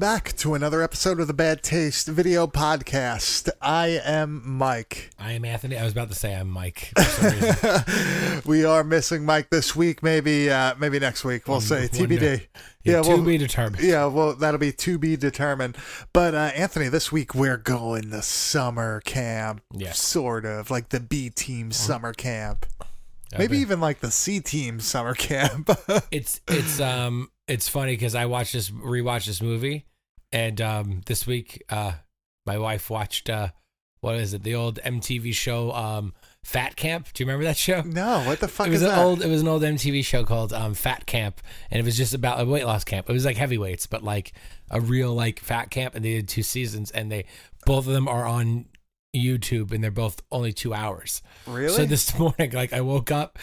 welcome back to another episode of the Bad Taste Video Podcast. I am Mike. I am Anthony. I was about to say I'm Mike. for some reason. we are missing Mike this week, maybe uh, maybe next week. We'll say TBD. Yeah, to well, be determined. yeah, well, that'll be to be determined. But uh, Anthony, this week we're going to summer camp, Yes. sort of like the B team summer camp, maybe Okay. even like the C team summer camp. it's it's um it's funny because I watched this rewatched this movie, and um this week uh my wife watched uh what is it the old MTV show um Fat Camp. Do you remember that show? no, what the fuck it was is an that? old it was an old MTV show called um, Fat Camp, and it was just about a weight loss camp. It was like heavyweights, but like a real like fat camp, and they did two seasons, and they both of them are on YouTube, and they're both only two hours. really? So this morning, like I woke up,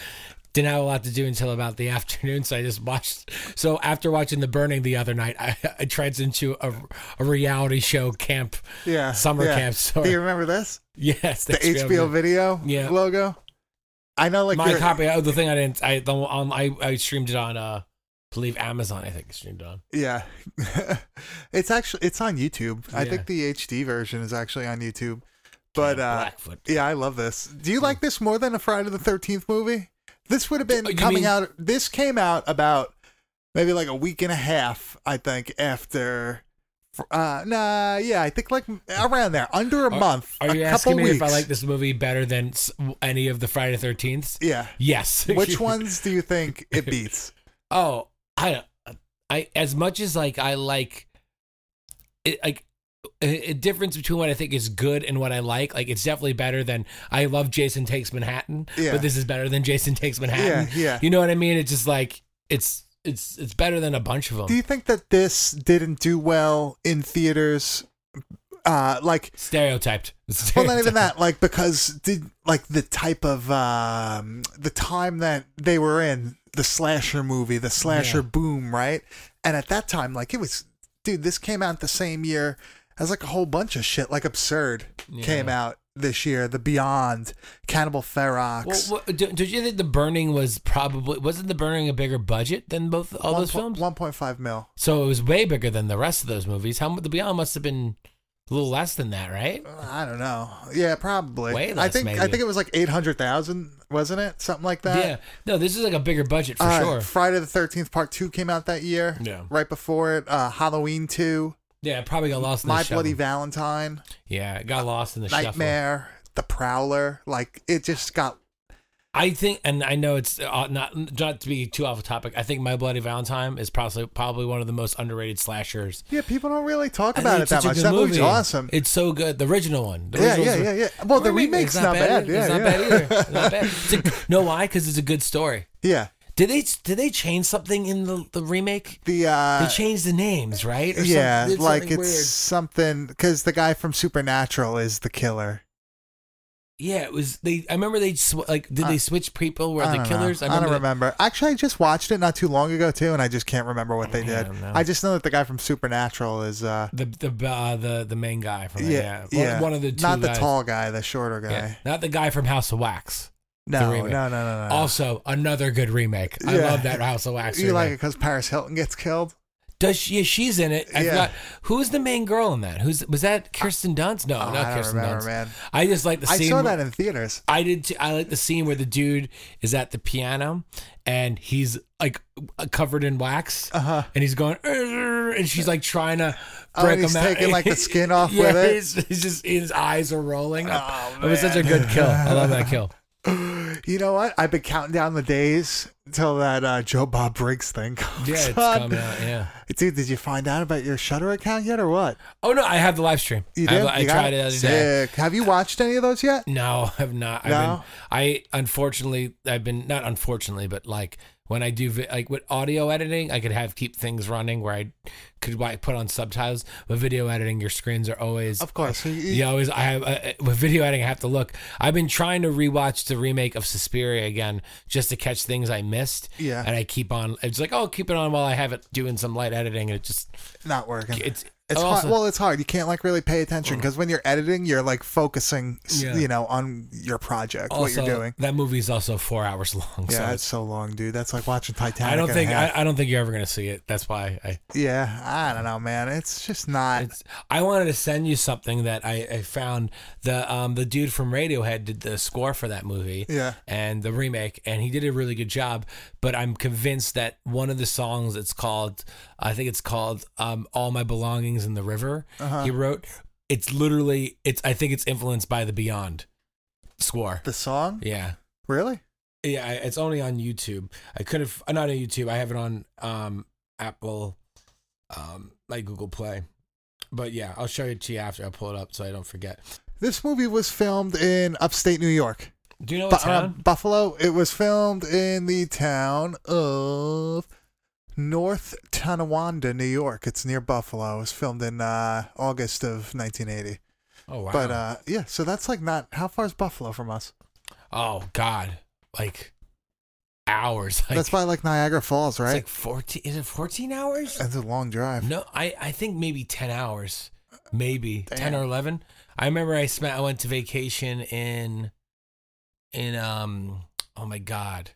didn't have a lot to do until about the afternoon, so I just watched. So after watching The Burning the other night, I, I tried into a, a reality show camp, yeah, summer yeah. camp. So Do you remember this? yes, The that's real HBO video Yeah. logo. I know, like My you're- copy. Oh, the thing I didn't. I the on. I I streamed it on. Uh, believe Amazon. I think streamed on. Yeah, it's actually it's on YouTube. I think the HD version is actually on YouTube. But uh, yeah, I love this. Do you like this more than a Friday the Thirteenth movie? This would have been you coming mean- out. This came out about maybe like a week and a half, I think, after. Uh, nah, yeah, I think like around there, under a Are- month. Are a you couple asking me weeks. if I like this movie better than any of the Friday Thirteenth? Yeah. Yes. Which ones do you think it beats? Oh, I, I as much as like I like, it, like a, difference between what I think is good and what I like. Like it's definitely better than I love Jason Takes Manhattan, Yeah. but this is better than Jason Takes Manhattan. yeah. yeah. You know what I mean? It's just like it's it's it's better than a bunch of them. Do you think that this didn't do well in theaters? Uh, like Stereotyped. well not even that like because did like the type of um the time that they were in the slasher movie the slasher Yeah. boom right and at that time like it was dude this came out the same year as like a whole bunch of shit like absurd came out this year the beyond cannibal ferox Well, what, do, you think the Burning was probably wasn't the Burning a bigger budget than both all those films? 1.5 mil So it was way bigger than the rest of those movies. How the Beyond must have been a little less than that, right? i don't know yeah probably Way less. i think i think it was like 800000 wasn't it something like that yeah. No, this is like a bigger budget for Uh, sure. Friday the Thirteenth Part Two came out that year. Yeah. Right before it, uh, Halloween Two, Yeah, it probably got lost in My the Bloody. Valentine, Yeah, it got lost in the shuffle. Nightmare, The Prowler. Like it just got. I think, and I know it's uh, not not to be too off the topic. I think My Bloody Valentine is probably probably one of the most underrated slashers. Yeah, people don't really talk I about it it's that such a much. good That movie's movie. awesome. It's so good. The original one. The yeah, original's yeah, yeah, yeah. Well, the remake's not bad. either. Yeah, it's not yeah. bad either. It's not bad. It's a, know why? Because it's a good story. yeah. Did they did they change something in the, the remake? The uh, They changed the names, right? Or yeah, something- like something it's weird. something because the guy from Supernatural is the killer. Yeah, it was. They. I remember they sw- like. Did I- they switch people? Were the killers? Know. I, don't remember. Actually, I just watched it not too long ago too, and I just can't remember what they Yeah, I did. I just know that the guy from Supernatural is. uh The the uh, the the main guy from Yeah, yeah, yeah. One, one of the two not the tall guy, the shorter guy. Yeah, not the guy from House of Wax. No, no, no, no, no. Also, another good remake. I Yeah. love that House of Wax. Do you like it because Paris Hilton gets killed? Does she? Yeah, she's in it. I Yeah. forgot who's the main girl in that. Who's was that? Kirsten Dunst? No, Oh, not I don't Kirsten remember, Dunst. man. I just like the scene. I scene. saw where- that in theaters. I did. Too, I like the scene where the dude is at the piano and he's like covered in wax, Uh-huh. and he's going, "Arr," and she's like trying to Oh, break and he's him out. taking, like, the skin off yeah, with it? He's, he's just his eyes are rolling. Oh, it was such a good kill. I love that kill. You know what? I've been counting down the days until that uh, Joe Bob Briggs thing comes Yeah, it's on. coming out. Yeah. Dude, did you find out about your Shudder account yet, or what? Oh no, I have the live stream. You I, did? have- I You got tried it the other day. Sick. Have you watched any of those yet? No, I've not. I've No? been, I unfortunately, I've been not unfortunately, but like when I do vi- like with audio editing, I could have keep things running where I could like put on subtitles. With video editing, your screens are always Of course. You- always, I have uh, with video editing. I have to look. I've been trying to rewatch the remake of Suspiria again, just to catch things I missed. Yeah. and I keep on. It's like, oh, keep it on while I have it doing some light editing, and it just Not working. it's It's also- hard. Well, it's hard. You can't like really pay attention because when you're editing, you're like focusing, Yeah. you know, on your project, what you're doing. that movie's also four hours long. Yeah, so it's so long, dude. That's like watching Titanic. I don't think. I, I don't think you're ever gonna see it. That's why I yeah, I don't know, man. It's just not. It's, I wanted to send you something that I, I found. The um the dude from Radiohead did the score for that movie. Yeah. And the remake, and he did a really good job. But I'm convinced that one of the songs, it's called, I think it's called um "All My Belongings in the River." Uh-huh. He wrote. It's literally. It's. I think it's influenced by the Beyond score. the song? Yeah. Really? Yeah, it's only on YouTube. I could have not on YouTube. I have it on um Apple, um like Google Play. But yeah, I'll show it to you after. I'll pull it up so I don't forget. This movie was filmed in upstate New York. Do you know Bu- what uh, town? Buffalo. It was filmed in the town of North Tonawanda, New York. It's near Buffalo. It was filmed in uh, August of 1980. oh wow. But uh, yeah, so that's like not how far is Buffalo from us? oh god, like hours. Like, that's by like Niagara Falls, it's right? like fourteen. Is it fourteen hours? That's a long drive. No, I I think maybe ten hours, maybe ten or eleven. I remember I spent. I went to vacation in, in um. Oh my god,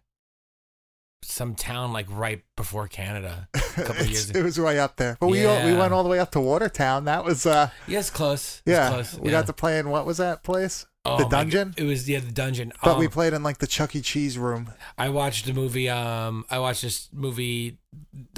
some town like right before Canada. couple It's- years it was way up there, but we all, we went all the way up to Watertown. That was uh Yes, close. It's yeah. close. We yeah. got to play in what was that place? Oh the dungeon? It was yeah, the dungeon. But we Um, played in like the Chuck E. Cheese room. I watched a movie. Um, I watched this movie,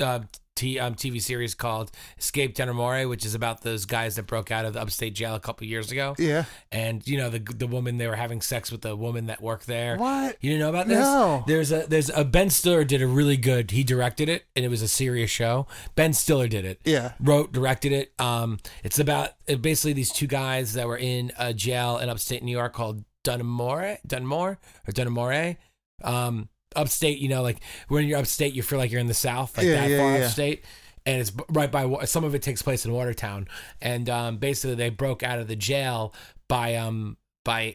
uh, t- um, TV series called Escape Dannemora, which is about those guys that broke out of the upstate jail a couple years ago. Yeah. And you know the the woman they were having sex with the woman that worked there. What? You didn't know about this? No. There's a there's a Ben Stiller did a really good. He directed it, and it was a serious show. Ben Stiller did it. Yeah. Wrote, directed it. Um, it's about uh, basically these two guys that were in a jail in upstate New York called Dunmore, Dunmore or Dunmore. Um, upstate, you know, like when you're upstate, you feel like you're in the South, like Yeah, that yeah, far yeah. upstate. And it's right by some of it takes place in Watertown, and um, basically they broke out of the jail by um by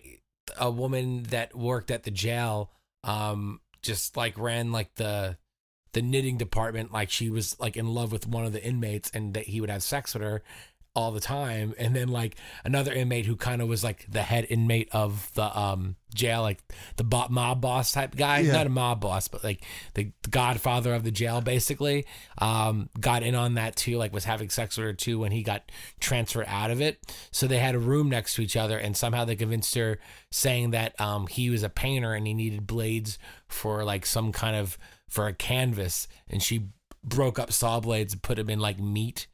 a woman that worked at the jail, um, just like ran like the the knitting department like she was like in love with one of the inmates and that he would have sex with her all the time. And then like another inmate who kind of was like the head inmate of the um jail like the bo- mob boss type guy. Yeah. not a mob boss but like the, the godfather of the jail basically um got in on that too like was having sex with her too when he got transferred out of it. So they had a room next to each other and somehow they convinced her saying that um he was a painter and he needed blades for like some kind of for a canvas. And she broke up saw blades and put them in like meat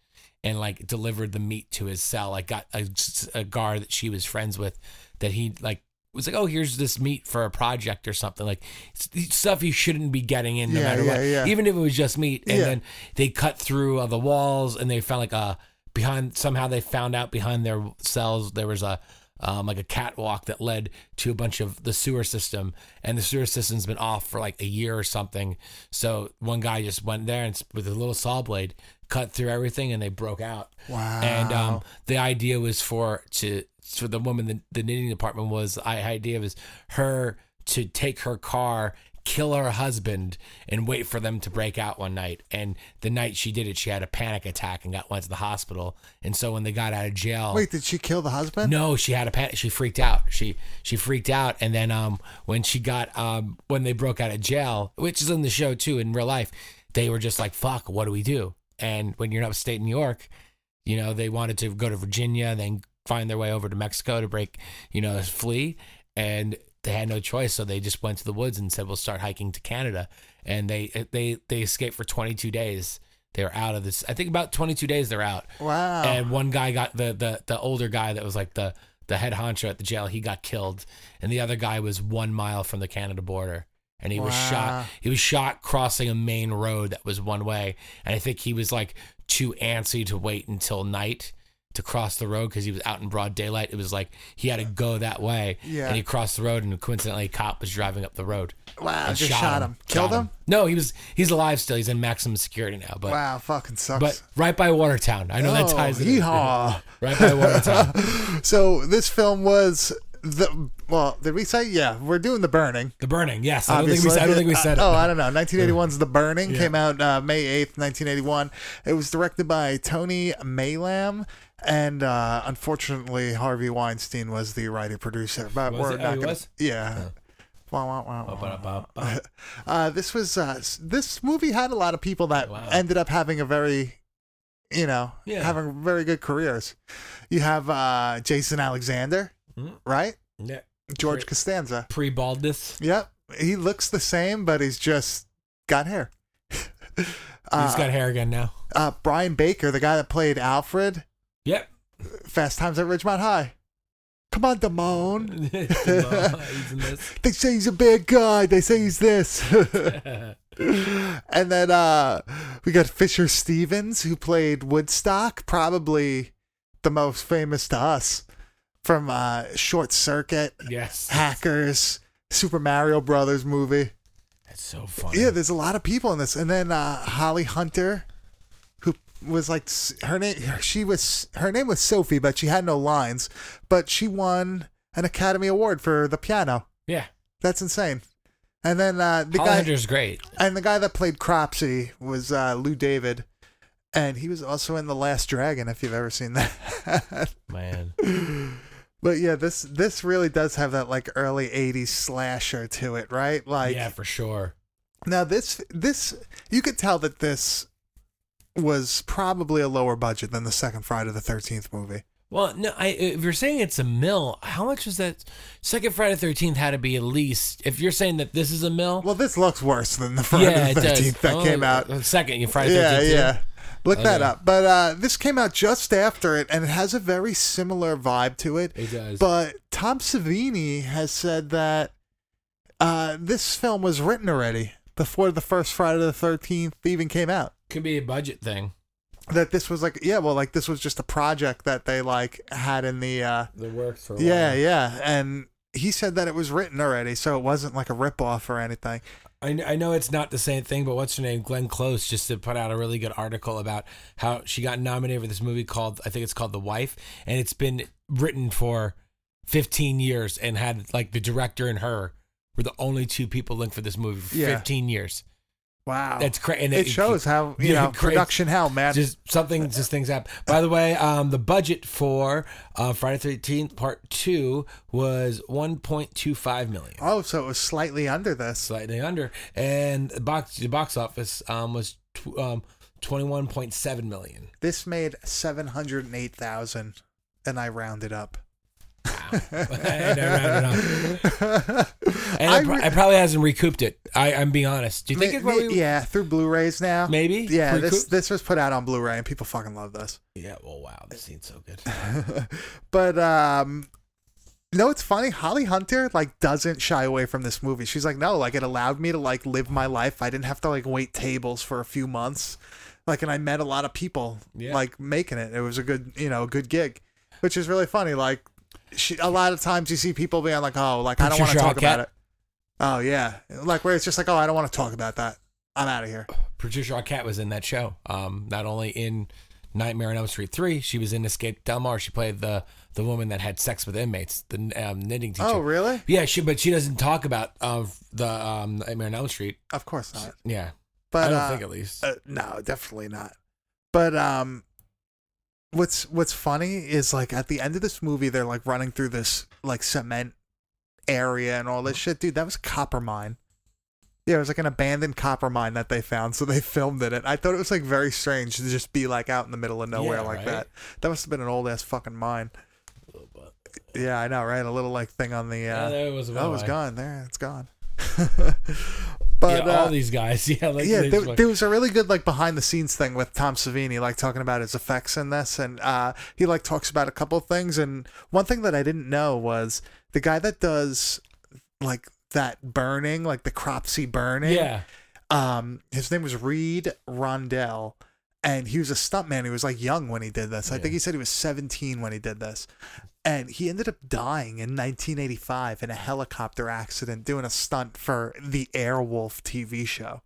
and like delivered the meat to his cell. Like got a, a guard that she was friends with that he like was like oh here's this meat for a project or something. Like stuff you shouldn't be getting in no Yeah, matter yeah, what yeah. even if it was just meat. And then they cut through uh, the walls and they found like a behind somehow they found out behind their cells there was a um, like a catwalk that led to a bunch of the sewer system. And the sewer system's been off for like a year or something. So one guy just went there and with a little saw blade cut through everything and they broke out Wow. and um, the idea was for to for the woman the, the knitting department was the idea was her to take her car kill her husband and wait for them to break out one night and the night she did it she had a panic attack and got went to the hospital and so when they got out of jail Wait, did she kill the husband? no, she had a panic. She freaked out. She she freaked out, and then um when she got um when they broke out of jail, which is in the show too in real life, they were just like, "Fuck, what do we do?" And when you're in upstate New York, you know they wanted to go to Virginia, then find their way over to Mexico to break, you know, flee, and they had no choice, so they just went to the woods and said, "We'll start hiking to Canada," and they eh, they they escaped for 22 days. They were out of this. I think about 22 days they're out Wow. and one guy got the the the older guy that was like the the head honcho at the jail he got killed and the other guy was one mile from the canada border and he was shot he was shot crossing a main road that was one way and i think he was like too antsy to wait until night to cross the road because he was out in broad daylight it was like he had to go that way Yeah. and he crossed the road and coincidentally a cop was driving up the road wow. and Just shot, him. Killed Shot him? no he was he's alive still he's in maximum security now but Wow. Fucking sucks. but right by watertown i know that Oh, ties it in. yeehaw. right by watertown so this film was the well. Did we say yeah? We're doing the burning. The Burning, yes. I don't think we said. I don't think we said it. Uh, Oh, I don't know. 1981's The Burning came out uh, May 8th, 1981. It was directed by Tony Maylam, and uh, unfortunately, Harvey Weinstein was the writer producer. But Was we're it? Oh, not he gonna. was? Yeah. Wah, wah, wah, wah. ba-da-ba-ba. Uh, this was uh, s- this movie had a lot of people that Wow. ended up having a very you know, Yeah. having very good careers. You have uh, Jason Alexander, Mhm. right? Yeah. George Great. Costanza. Pre baldness. Yep, he looks the same, but he's just got hair. He's uh, got hair again now. uh, Brian Backer, the guy that played Alfred, Yep. Fast Times at Ridgemont High. Come on, Damone. He's. They say he's a bad guy. They say he's this. and then uh, we got Fisher Stevens, who played Woodstock, probably the most famous to us from uh, Short Circuit, yes. Hackers, Super Mario Brothers movie. That's so funny. Yeah, there's a lot of people in this. And then uh, Holly Hunter, who was like her name. She was her name was Sophie, but she had no lines. But she won an Academy Award for the piano. Yeah. That's insane. And then uh, the Holly guy Hunter's great. and the guy that played Cropsy was uh, Lou David, and he was also in The Last Dragon. If you've ever seen that. Man. but yeah, this this really does have that like early '80s slasher to it, right? Like yeah, for sure. Now this this you could tell that this was probably a lower budget than the second Friday the Thirteenth movie. Well, no, I, if you're saying it's a mill, how much is that? Second Friday Thirteenth had to be at least. If you're saying that this is a mill, Well, this looks worse than the Friday yeah, the. Thirteenth that Oh, came out. the Second, Friday Yeah, Thirteenth. yeah. Look that up. But uh, this came out just after it, and it has a very similar vibe to it. It does. But Tom Savini has said that uh, this film was written already before the first Friday the Thirteenth even came out. Could be a budget thing. That this was like, yeah, well, like this was just a project that they like had in the. Uh, The works for Yeah, while. yeah. And he said that it was written already, so it wasn't like a ripoff or anything. I, I know it's not the same thing, but what's her name? Glenn Close just to put out a really good article about how she got nominated for this movie called I think it's called The Wife, and it's been written for 15 years and had like the director and her were the only two people linked for this movie for Yeah. 15 years. Wow. That's crazy. And it shows how, you know, great. production hell, man. just something just things happen. By the way, um, the budget for uh, Friday Thirteenth Part Two was one point two five million, oh, so it was slightly under this. slightly under, and the box the box office um, was tw- um, twenty one point seven million. This made 708,000 and I rounded up. and I rounded up. And I pro- re- it probably hasn't recouped it. I, I'm being honest. Do you think Ma- it probably? ma- yeah, through Blu-rays now. Maybe. Yeah, this this was put out on Blu-ray and people fucking love this. Yeah. Well, wow, this scene's so good. but um you know it's funny holly hunter like doesn't shy away from this movie she's like no like it allowed me to like live my life i didn't have to like wait tables for a few months like and i met a lot of people Yeah. like making it it was a good you know a good gig which is really funny like she, a lot of times you see people being like oh like i don't want to talk about it oh yeah like where it's just like oh i don't want to talk about that i'm out of here Patricia Arquette was in that show. Um, not only in Nightmare on Elm Street three, she was in Escape Del Mar. She played the the woman that had sex with inmates, the um, knitting teacher. oh really Yeah, she but she doesn't talk about uh, the um, Nightmare on Elm Street. of course not Yeah, but I don't uh, think at least. Uh, no, definitely not. But um, what's what's funny is like at the end of this movie, they're like running through this like cement area and all this shit, dude. That was copper mine. Yeah, it was like an abandoned copper mine that they found, so they filmed in it. I thought it was like very strange to just be like out in the middle of nowhere Yeah, like right? that. That must have been an old ass fucking mine. Yeah, I know, right? A little like thing on the. yeah, Uh, there was. oh, it was gone. There, it's gone. yeah, but all uh, these guys. Yeah, like yeah, there, like- there was a really good like behind the scenes thing with Tom Savini, like talking about his effects in this, and uh, he like talks about a couple of things. And one thing that I didn't know was the guy that does like that burning, like the cropsy burning. yeah, Um, his name was Reid Rondell, and he was a stuntman. He was like young when he did this. I think he said he was 17 when he did this. And he ended up dying in 1985 in a helicopter accident doing a stunt for the Airwolf TV show.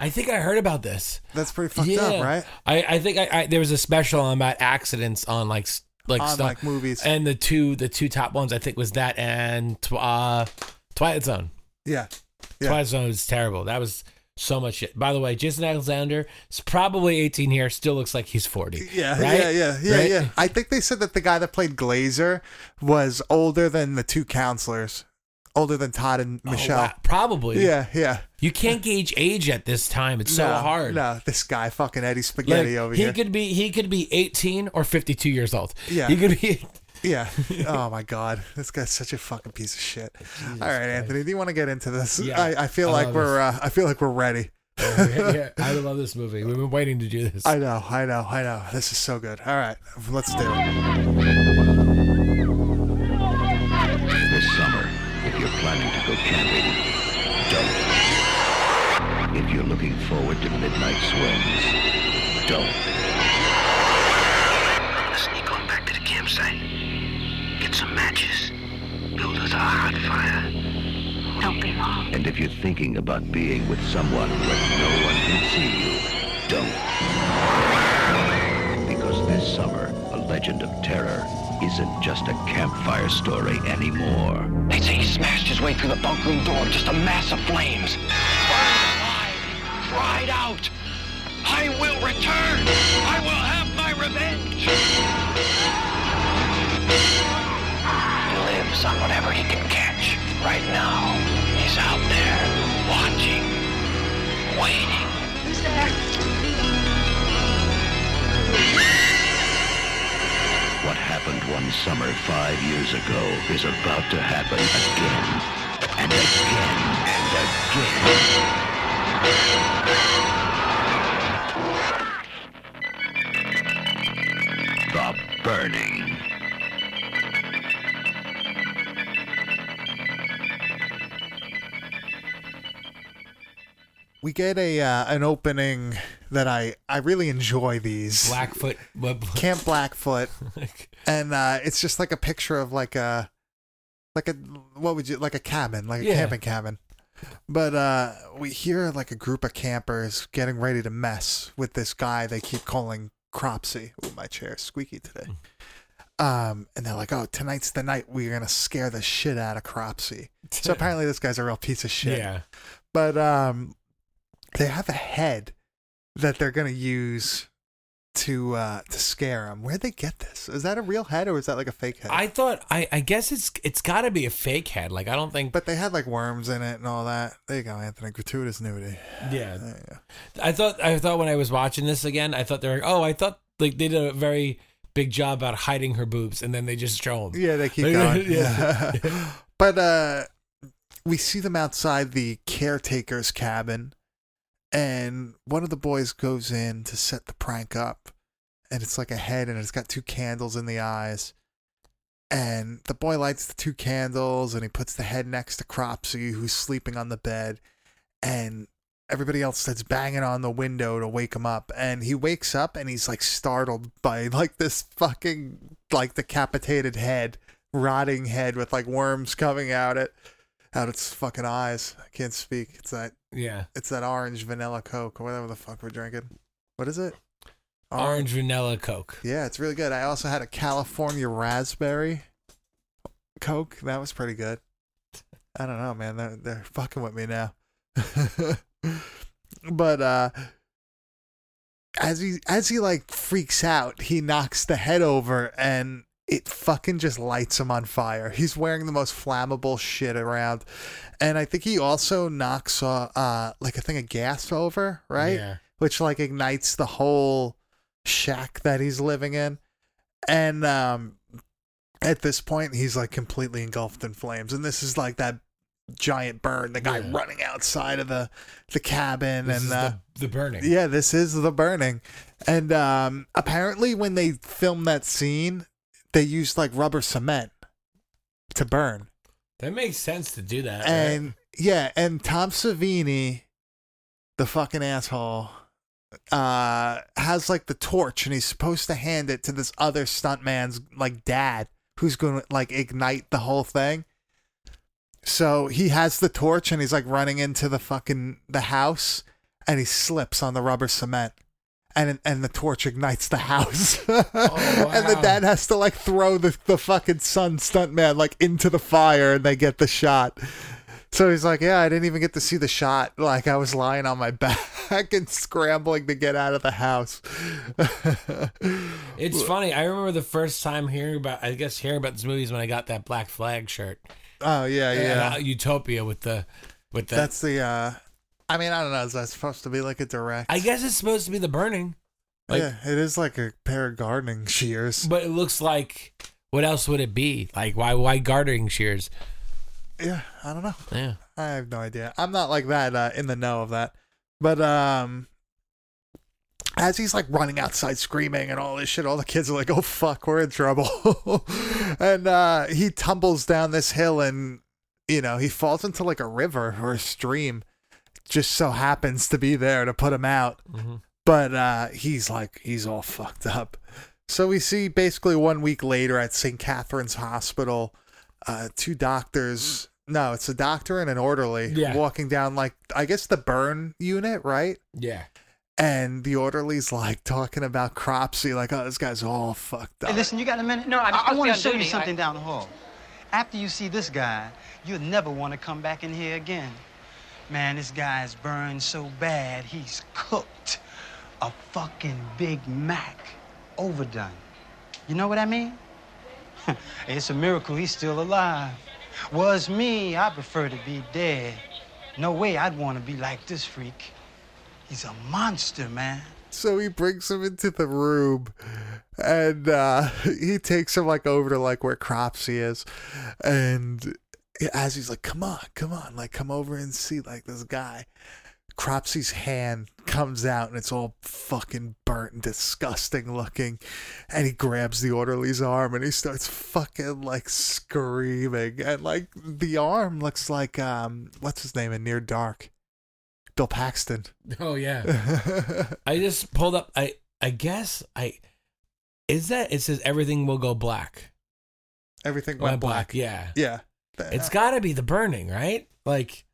I think I heard about this. That's pretty fucked yeah, up, right? I I think I, I there was a special on about accidents on like like On stuff. like movies. and the two the two top ones I think was that and tw- uh, Twilight Zone. yeah. Yeah. Twilight Zone was terrible. That was so much shit. By the way, Jason Alexander is probably 18 here. Still looks like he's 40. Yeah, Right? yeah, yeah, yeah, Right? yeah. I think they said that the guy that played Glazer was older than the two counselors. older than Todd and Oh, Michelle. wow. Probably. Yeah, yeah. You can't gauge age at this time. It's so no, hard. No, this guy, fucking Eddie Like, Spaghetti over he here. He could be he could be 18 or 52 years old. Yeah. He could be Yeah. Oh my God, this guy's such a fucking piece of shit. All right, Anthony, do you want to get into this? Yeah, I, I feel I like we're uh, I feel like we're ready. yeah, I love this movie. We've been waiting to do this. I know, I know, I know. This is so good. All right, let's do it. This summer, if you're planning to go camping, don't. If you're looking forward to midnight swims, don't. And if you're thinking about being with someone where no one can see you, don't. Because this summer, a legend of terror isn't just a campfire story anymore. They say he smashed his way through the bunk room door, just a mass of flames. Cried out. I will return. I will have my revenge. He lives on whatever he can catch. Right now, he's out watching, waiting. Who's there? What happened one summer five years ago is about to happen again and again and again. We get a uh, an opening that I I really enjoy these. Blackfoot. Camp Blackfoot, and uh, it's just like a picture of like a like a what would you like a cabin, like a Yeah. camping cabin. But uh, we hear like a group of campers getting ready to mess with this guy they keep calling Cropsy. Ooh, my chair is squeaky today. Um, and they're like, "Oh, tonight's the night we're gonna scare the shit out of Cropsy." So apparently, this guy's a real piece of shit yeah. but um they have a head that they're gonna use to uh to scare him where'd they get this is that a real head or is that like a fake head I thought I I guess it's it's got to be a fake head. Like I don't think but they had like worms in it and all that there you go anthony gratuitous nudity yeah. go. I thought I thought when I was watching this again, I thought they were oh, I thought like they did a very big job about hiding her boobs and then they just show them. yeah they keep going yeah. but uh we see them outside the caretaker's cabin and one of the boys goes in to set the prank up and it's like a head and it's got two candles in the eyes. And the boy lights the two candles and he puts the head next to Cropsy who's sleeping on the bed. And everybody else starts banging on the window to wake him up. And he wakes up and he's like startled by like this fucking like decapitated head rotting head with like worms coming out it out its fucking eyes. I can't speak. It's that Yeah. it's that orange vanilla coke or whatever the fuck we're drinking. What is it? Orange vanilla Coke. yeah it's really good. I also had a california raspberry coke. That was pretty good. I don't know man. They're, they're fucking with me now. But uh as he as he like freaks out he knocks the head over and it fucking just lights him on fire he's wearing the most flammable shit around and i think he also knocks uh, uh like a thing of gas over right Yeah. which like ignites the whole shack that he's living in and um at this point he's like completely engulfed in flames and this is like that giant burn the guy Yeah. running outside of the the cabin This and is uh the, the burning. yeah this is the burning and um apparently when they filmed that scene they used like rubber cement to burn That makes sense to do that. right? and yeah, and Tom Savini, the fucking asshole, uh, has like the torch, and he's supposed to hand it to this other stuntman's like dad, who's gonna like ignite the whole thing. So he has the torch, and he's like running into the fucking the house, and he slips on the rubber cement. And, and the torch ignites the house, and the dad has to like throw the, the fucking son stuntman like into the fire, and they get the shot. So he's like, "Yeah, I didn't even get to see the shot. Like I was lying on my back and scrambling to get out of the house." It's funny. I remember the first time hearing about, I guess, hearing about this movie is when I got that Black Flag shirt. Oh yeah, yeah. And, uh, Utopia with the with the. That's the. uh I mean, I don't know. Is that supposed to be like a direct? I guess it's supposed to be the burning, like- yeah, it is like a pair of gardening shears. but it looks like. What else would it be? Like why why gardening shears? Yeah, I don't know. Yeah. I have no idea. I'm not like that uh, in the know of that. But um as he's like running outside screaming and all this shit, all the kids are like, "Oh fuck, we're in trouble." and uh he tumbles down this hill and you know, he falls into like a river or a stream. Just so happens to be there to put him out. Mhm. But uh he's like he's all fucked up. So we see basically one week later at St. Catherine's Hospital, uh, two doctors. No, it's a doctor and an orderly Yeah. walking down like I guess the burn unit, right? Yeah. And the orderly's like talking about Cropsy, like, oh, this guy's all fucked up. Hey, listen, you got a minute? No, I'm I, supposed want to to show on you something I- down the hall. After you see this guy, you'll never want to come back in here again. Man, this guy's burned so bad, he's cooked. A fucking Big Mac. Overdone. You know what I mean? it's a miracle he's still alive. Was me, I prefer to be dead. No way I'd want to be like this freak. He's a monster, man. so he brings him into the room and uh he takes him like over to like where Cropsy is and as he's like come on come on like come over and see like this guy Cropsy's hand comes out and it's all fucking burnt and disgusting looking and he grabs the orderly's arm and he starts fucking like screaming and like the arm looks like um what's his name in Near Dark Bill Paxton Oh yeah. I just pulled up. I I guess I is that it says everything will go black. Everything went black. Yeah. Yeah. It's got to be the burning, right? Like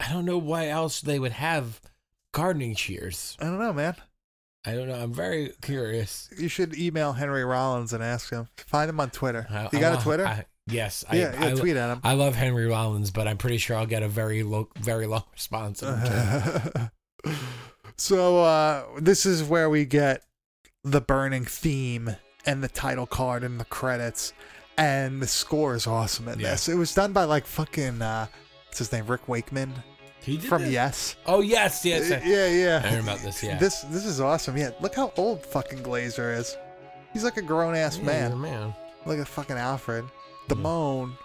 I don't know why else they would have gardening shears. I don't know, man. I don't know. I'm very curious. You should email Henry Rollins and ask him. Find him on Twitter. I- you got wa- a Twitter? I- yes. I, yeah, yeah, I, tweet at him. I love Henry Rollins, but I'm pretty sure I'll get a very low, very long response. so uh, this is where we get the burning theme and the title card and the credits, and the score is awesome in Yeah. this. It was done by like fucking uh, what's his name, Rick Wakeman He did from this? Yes. Oh yes, yes. Uh, yeah, yeah. I heard about this. Yeah. This this is awesome. Yeah, look how old fucking Glazer is. He's like a grown ass Yeah, man. man. Look at fucking Alfred. The moan.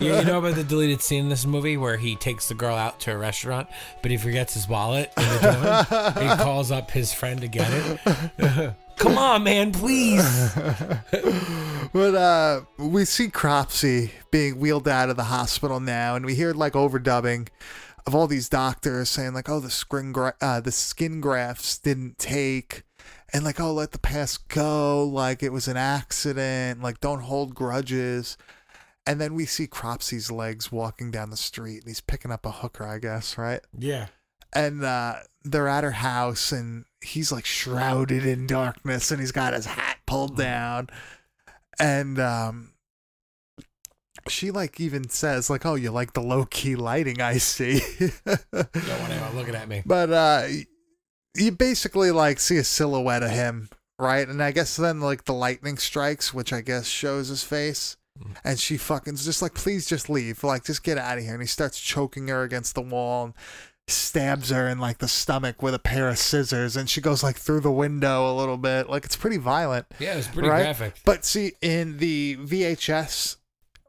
Yeah, you know about the deleted scene in this movie where he takes the girl out to a restaurant, but he forgets his wallet in the door. he calls up his friend to get it. Come on, man, please. but uh, we see Cropsy being wheeled out of the hospital now, and we hear like overdubbing of all these doctors saying like, "Oh, the skin gra- uh, the skin grafts didn't take," and like, "Oh, let the past go," like it was an accident, like don't hold grudges. And then we see Cropsy's legs walking down the street, and he's picking up a hooker, I guess, right? Yeah. and uh, they're at her house and he's like shrouded in darkness and he's got his hat pulled down. And um she like even says like oh you like the low key lighting i see. Don't want anyone looking at me. but uh you basically like see a silhouette of him right? And i guess then like the lightning strikes which i guess shows his face. And she fucking's just like please just leave. Like just get out of here. And he starts choking her against the wall. and stabs her in like the stomach with a pair of scissors and she goes like through the window a little bit like it's pretty violent Yeah, it's pretty right? graphic. but see in the vhs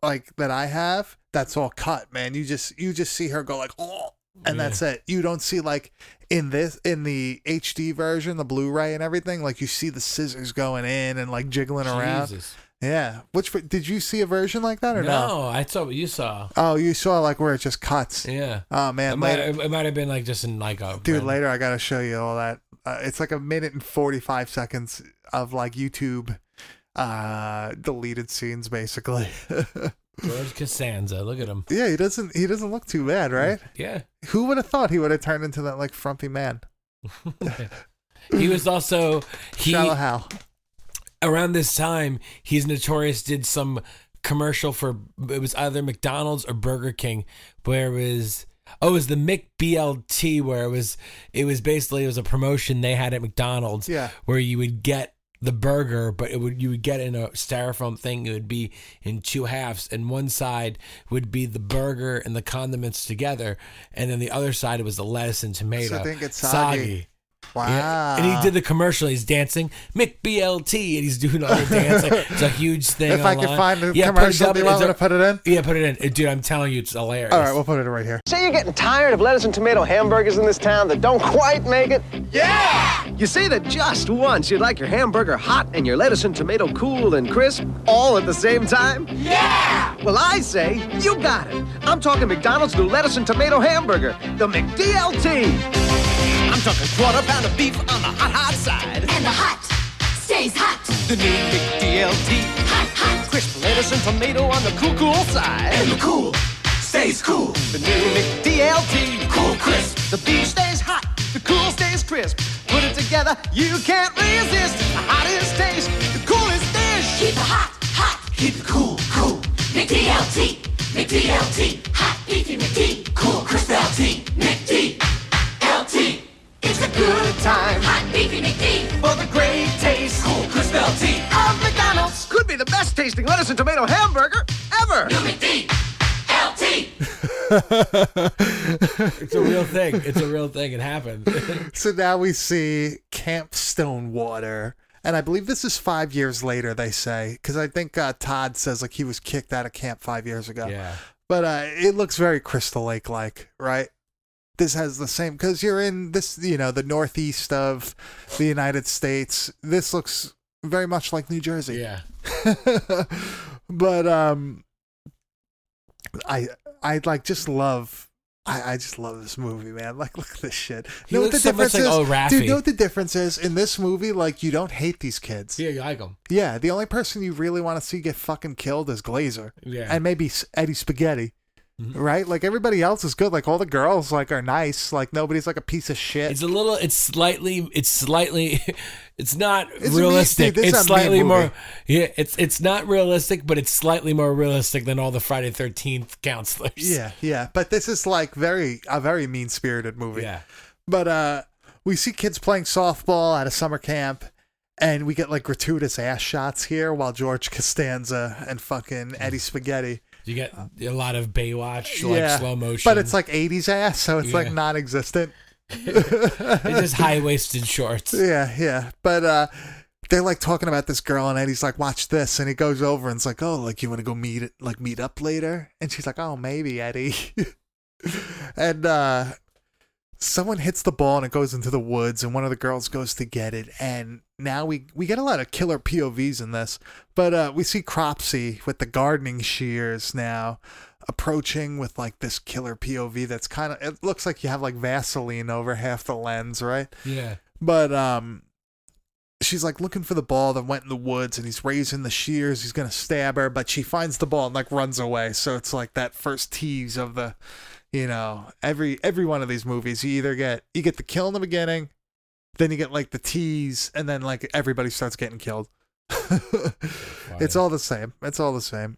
like that i have that's all cut man you just you just see her go like oh and Yeah. that's it you don't see like in this in the hd version the blu-ray and everything like you see the scissors going in and like jiggling around Jesus. Yeah which did you see a version like that or no, No, I saw what you saw. oh you saw like where it just cuts Yeah. oh It man might, later, it might have been like just in like a dude random- later i gotta show you all that uh, it's like a minute and 45 seconds of like youtube uh deleted scenes basically George Costanza. Look at him. yeah he doesn't he doesn't look too bad right Yeah. who would have thought he would have turned into that like frumpy man He was also he shallow hal around this time he's notorious did some commercial for it was either McDonald's or Burger King where it was oh it was the McBLT where it was it was basically it was a promotion they had at McDonald's Yeah. where you would get the burger, but it would you would get in a styrofoam thing. It would be in two halves, and one side would be the burger and the condiments together, and then the other side it was the lettuce and tomato. So they get soggy. Wow. Yeah. And he did the commercial. He's dancing Mick BLT, and he's doing all the dancing. It's a huge thing. If I could online. find a Yeah, commercial, up. do you want me to put it in? Yeah, put it in, uh, dude. I'm telling you, it's hilarious. All right, we'll put it right here. Say you're getting tired of lettuce and tomato hamburgers in this town that don't quite make it? Yeah! You say that just once you'd like your hamburger hot and your lettuce and tomato cool and crisp all at the same time? Yeah! Well, I say you got it. I'm talking McDonald's new lettuce and tomato hamburger, the McDLT. I'm talking quarter pound of beef on the hot, hot side. And the hot stays hot. The new McDLT. Hot, hot. Crisp lettuce and tomato on the cool, cool side. And the cool stays cool. The new McDLT. Cool crisp. The beef stays hot, the cool stays crisp. Put it together, you can't resist. The hottest taste, the coolest dish. Keep it hot, hot. Keep it cool, cool. McDLT. McDLT. Hot beefy McD. Cool crisp LT. McDLT. It's a good time. Hot beefy McD. For the great taste Cool crisp LT. of McDonald's. Could be the best tasting lettuce and tomato hamburger ever. New McD. LT. It's a real thing. It's a real thing. It happened. So now we see Camp Stonewater. And I believe this is five years later, they say. Because I think uh, Todd says like he was kicked out of camp five years ago. yeah. But uh, it looks very Crystal Lake like, right? This has the same because you're in this, you know, the northeast of the United States. This looks very much like New Jersey. Yeah. but um, I I like just love. I, I just love this movie, man. Like, look at this shit. He know what the so difference like is, old Raffy. dude? You know what the difference is in this movie? Like, you don't hate these kids. Yeah, you like them. Yeah, the only person you really want to see get fucking killed is Glazer. Yeah. And maybe Eddie Spaghetti. Mhm. Right? Like everybody else is good. Like all the girls like are nice. Like nobody's like a piece of shit. It's a little. It's slightly. It's slightly. It's not It's me- realistic. dude, it's slightly more. Yeah. It's it's not realistic, but it's slightly more realistic than all the Friday Thirteenth counselors. yeah, yeah. But this is like very a very mean spirited movie. Yeah. But uh we see kids playing softball at a summer camp and we get like gratuitous ass shots here while George Costanza and fucking Eddie Spaghetti. You get a lot of Baywatch, like slow motion. But it's like 80s ass, so it's like non existent. it's just high waisted shorts. Yeah, yeah. But uh they're like talking about this girl and Eddie's like, watch this and he goes over and it's like, Oh, like you wanna go meet it like meet up later? And she's like, Oh, maybe, Eddie. and uh someone hits the ball and it goes into the woods and one of the girls goes to get it. And now we we get a lot of killer povs in this but uh we see cropsy with the gardening shears now approaching with like this killer pov that's kind of it looks like you have like vaseline over half the lens right? Yeah. but um she's like looking for the ball that went in the woods and he's raising the shears. He's gonna stab her but she finds the ball and like runs away. So it's like that first tease of the you know every every one of these movies you either get you get the kill in the beginning then you get like the tease and then like everybody starts getting killed. It's all the same. It's all the same.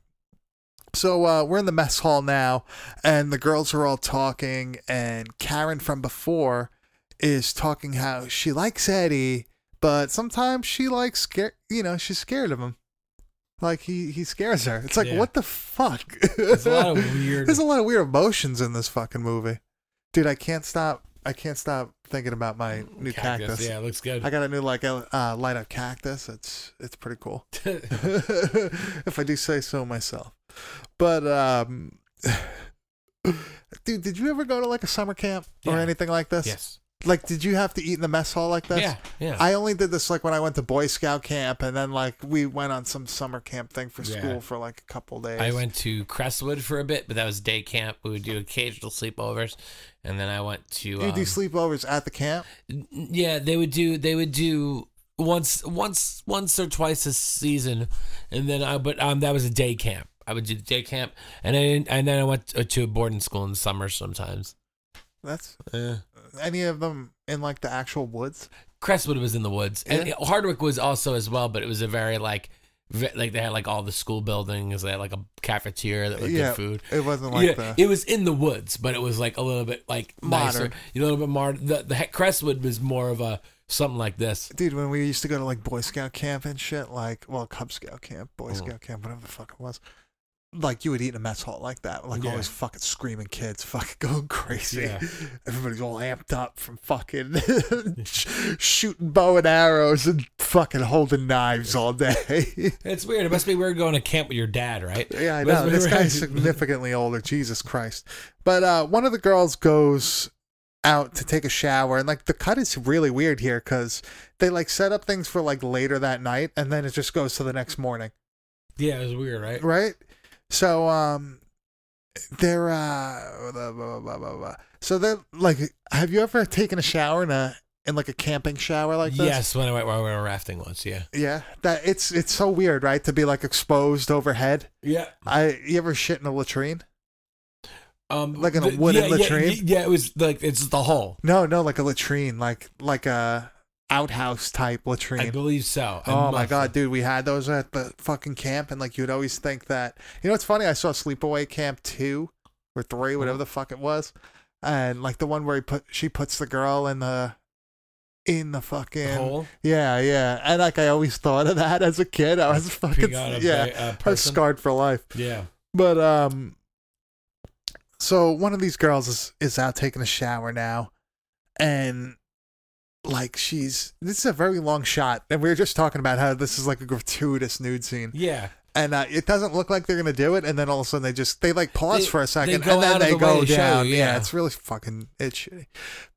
So uh, we're in the mess hall now and the girls are all talking and karen from before is talking how she likes eddie but sometimes she likes scare you know she's scared of him like he he scares her it's like Yeah. what the fuck There's a lot of weird. there's a lot of weird emotions in this fucking movie dude i can't stop i can't stop thinking about my new cactus, Yeah, it looks good. i got a new like uh, light up cactus it's it's pretty cool if i do say so myself but um dude did you ever go to like a summer camp or Yeah. anything like this yes. Like did you have to eat in the mess hall like this Yeah. Yeah. I only did this like when I went to Boy Scout camp, and then like we went on some summer camp thing for Yeah. school for like a couple days. I went to Crestwood for a bit, but that was day camp. We would do occasional sleepovers, and then I went to. Do you do um, sleepovers at the camp? yeah, they would do. They would do once, once, once or twice a season, and then I. But um, that was a day camp. I would do the day camp, and then and then I went to a boarding school in the summer sometimes. That's Yeah. Any of them in like the actual woods. Crestwood was in the woods, and Hardwick was also as well, but it was a very like. Like they had like all the school buildings, they had like a cafeteria that was yeah, good food. it wasn't like yeah, the. it was in the woods, but it was like a little bit like modern, nicer, a little bit more. The the Crestwood was more of a something like this. Dude, when we used to go to like Boy Scout camp and shit, like, well, Cub Scout camp, Boy Mm. Scout camp, whatever the fuck it was, like, you would eat in a mess hall like that. Like, all Yeah. these fucking screaming kids fucking going crazy. Yeah. Everybody's all amped up from fucking shooting bow and arrows and fucking holding knives all day. It's weird. It must be weird going to camp with your dad, right? Yeah, I know. This guy's significantly older. Jesus Christ. But uh, one of the girls goes out to take a shower, and like the cut is really weird here because they like set up things for like later that night, and then it just goes to the next morning, Yeah, it was weird, right? right? So um, they're uh, blah, blah, blah, blah, blah. so they're like, have you ever taken a shower in a in like a camping shower like this? yes, when I went, when I went rafting once. Yeah. Yeah, that it's it's so weird, right? To be like exposed overhead. Yeah. I you ever shit in a latrine? Um, Like in a the- wooden yeah, yeah, latrine? Yeah, it was like it's the hole. No, no, like a latrine, like like a outhouse type latrine. I believe so. I Oh my god, have. dude, we had those at the fucking camp, and like you'd always think that. You know, it's funny. I saw Sleepaway Camp two or three, whatever Uh-huh. the fuck it was, and like the one where he put she puts the girl in the in the fucking hole. Yeah, yeah, and like I always thought of that as a kid. I was fucking Being on a yeah, I was scarred for life. Yeah. But um so one of these girls is is out taking a shower now and like she's this is a very long shot and we were just talking about how this is like a gratuitous nude scene Yeah. and uh, it doesn't look like they're gonna do it and then all of a sudden they just they like pause They- for a second and then they the go down you, yeah. yeah. it's really fucking it's shitty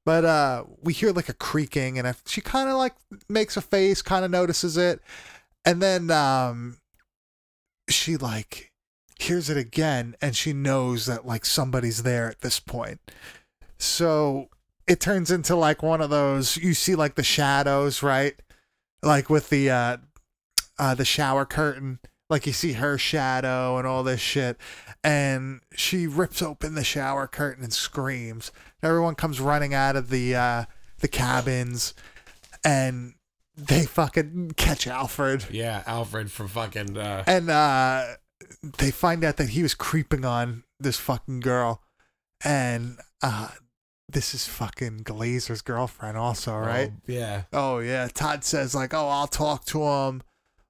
but uh we hear like a creaking and if she kind of like makes a face kind of notices it and then um she like hears it again and she knows that like somebody's there at this point so it turns into like one of those you see like the shadows right? Like with the uh uh the shower curtain. Like you see her shadow and all this shit. And she rips open the shower curtain and screams. Everyone comes running out of the uh the cabins. And they fucking catch alfred. Yeah. Alfred for fucking. Uh, and uh they find out that he was creeping on this fucking girl. And uh this is fucking glazer's girlfriend also right? oh, yeah. oh yeah. Todd says like oh i'll talk to him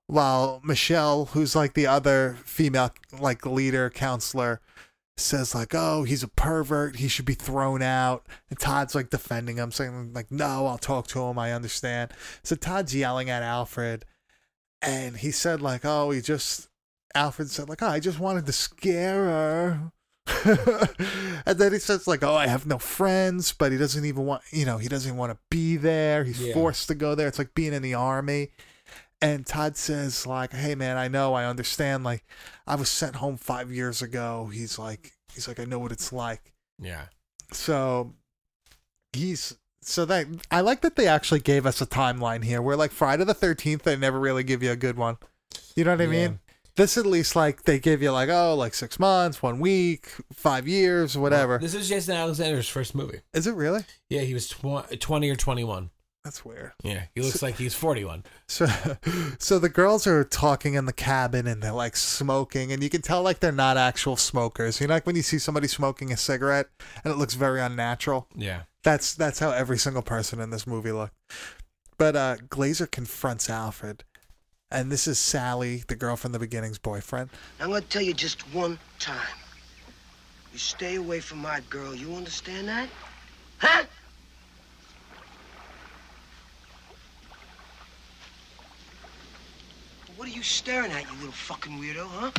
while michelle who's like the other female like leader counselor says like oh he's a pervert. He should be thrown out. And todd's like defending him saying like no i'll talk to him. I understand. So todd's yelling at alfred. And he said like oh he just alfred said like oh i just wanted to scare her and then he says like oh i have no friends but he doesn't even want you know he doesn't even want to be there he's Yeah. forced to go there it's like being in the army and todd says like hey man i know i understand like i was sent home five years ago he's like he's like i know what it's like Yeah. so he's so that I like that they actually gave us a timeline here. Where like Friday the Thirteenth, they never really give you a good one. You know what I Yeah. mean? This at least like they give you like oh like six months, one week, five years, whatever. This is Jason Alexander's first movie. Is it really? Yeah, he was tw- 20 or 21. That's weird. Yeah, he looks like he's 41. So, so the girls are talking in the cabin and they're like smoking, and you can tell like they're not actual smokers. You know, like when you see somebody smoking a cigarette and it looks very unnatural. Yeah. That's that's how every single person in this movie looked. But uh Glazer confronts Alfred, and this is Sally, the girl from the beginning's boyfriend. I'm gonna tell you just one time. You stay away from my girl, you understand that? Huh? What are you staring at, you little fucking weirdo, huh?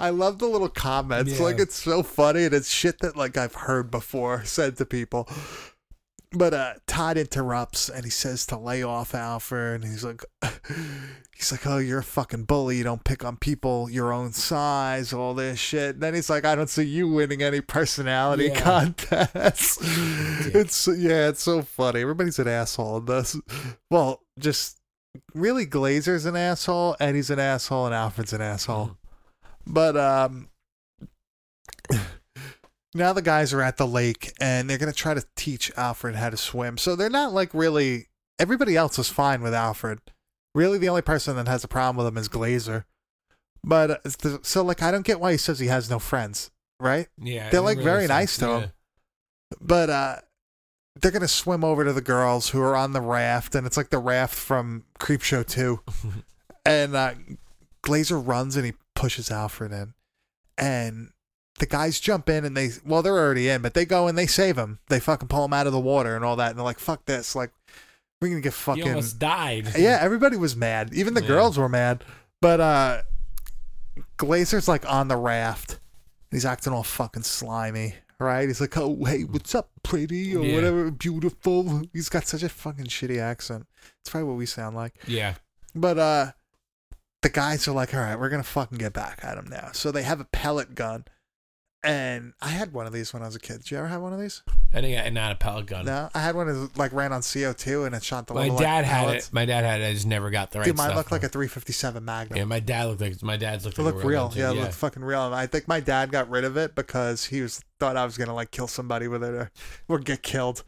I love the little comments. Yeah. Like it's so funny and it's shit that like I've heard before said to people. But uh Todd interrupts and he says to lay off Alfred and he's like he's like, Oh, you're a fucking bully, you don't pick on people your own size, all this shit. And then he's like, I don't see you winning any personality Yeah. contests. it's yeah, it's so funny. Everybody's an asshole in this. Well, just really Glazer's an asshole, Eddie's an asshole, and Alfred's an asshole. But um now the guys are at the lake and they're gonna try to teach Alfred how to swim. So they're not like really everybody else is fine with Alfred. Really the only person that has a problem with him is Glazer. But uh, so like I don't get why he says he has no friends, right? Yeah. They're, like, very nice sense. to him. But uh they're gonna swim over to the girls who are on the raft, and it's like the raft from Creepshow Two, and uh, Glazer runs and he pushes Alfred in, and the guys jump in and they well they're already in, but they go and they save him. They fucking pull him out of the water and all that, and they're like, "Fuck this!" Like we're gonna get He fucking almost died. yeah, everybody was mad. Even the Yeah. girls were mad. But uh Glazer's like on the raft. He's acting all fucking slimy, right? He's like, "Oh, hey, what's up, pretty or Yeah. whatever, beautiful." He's got such a fucking shitty accent. It's probably what we sound like. Yeah. But uh the guys are like, "All right, we're going to fucking get back at him now." So they have a pellet gun. And I had one of these when I was a kid. Did you ever have one of these? I think I not a pellet gun. No, I had one that like ran on CO2 and it shot the My little dad like, had pellets. it. My dad had it. I just never got the right Dude, mine stuff. looked like a 357 Magnum. Yeah, my dad looked like my dad's looked It like looked a real. gun, too. Yeah, it looked fucking real. And I think my dad got rid of it because he was thought I was gonna like kill somebody with it or, or get killed.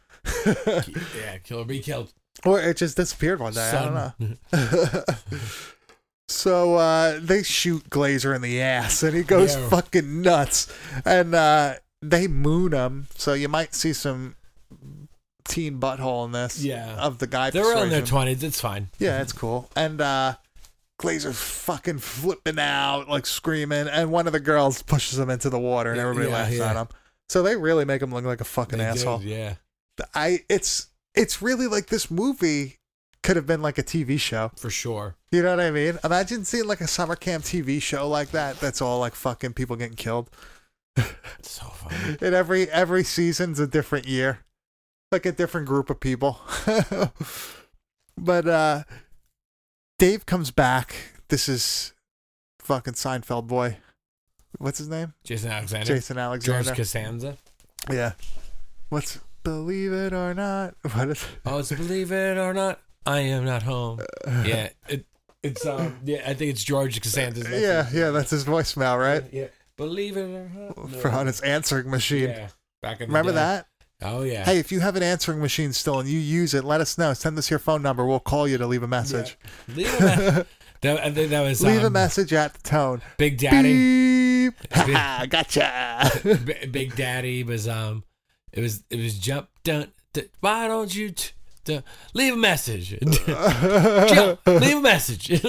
yeah, kill or be killed. or it just disappeared one day. I don't know. So uh, they shoot Glazer in the ass and he goes Yeah. fucking nuts. And uh, they moon him. So you might see some teen butthole in this. Yeah. Of the guy. They're all in their twenties. It's fine. Yeah, it's cool. And uh Glazer's fucking flipping out, like screaming, and one of the girls pushes him into the water and everybody yeah, laughs yeah. at him. So they really make him look like a fucking They did, asshole. yeah, I it's it's really like this movie could have been like a TV show. for sure. You know what I mean? Imagine seeing like a summer camp TV show like that that's all like fucking people getting killed. It's so funny. And every every season's a different year. Like a different group of people. but uh Dave comes back. This is fucking Seinfeld boy. What's his name? Jason Alexander. Jason Alexander. George Costanza. yeah. What's believe it or not? What is Oh, it's believe it or not, I am not home. Yeah, it, it's um, yeah, I think it's George Costanza's. message. Yeah, yeah, that's his voicemail, right? yeah. Believe it or not. For on his answering machine. Yeah, back in Remember day. that? Oh yeah. Hey, if you have an answering machine still and you use it, let us know. Send us your phone number. We'll call you to leave a message. Leave a me- that, that was Leave a um, message at the tone. Big Daddy. Beep. Gotcha. Big Daddy was um, it was it was jump dun. dun why don't you t- t- leave a message? leave a message.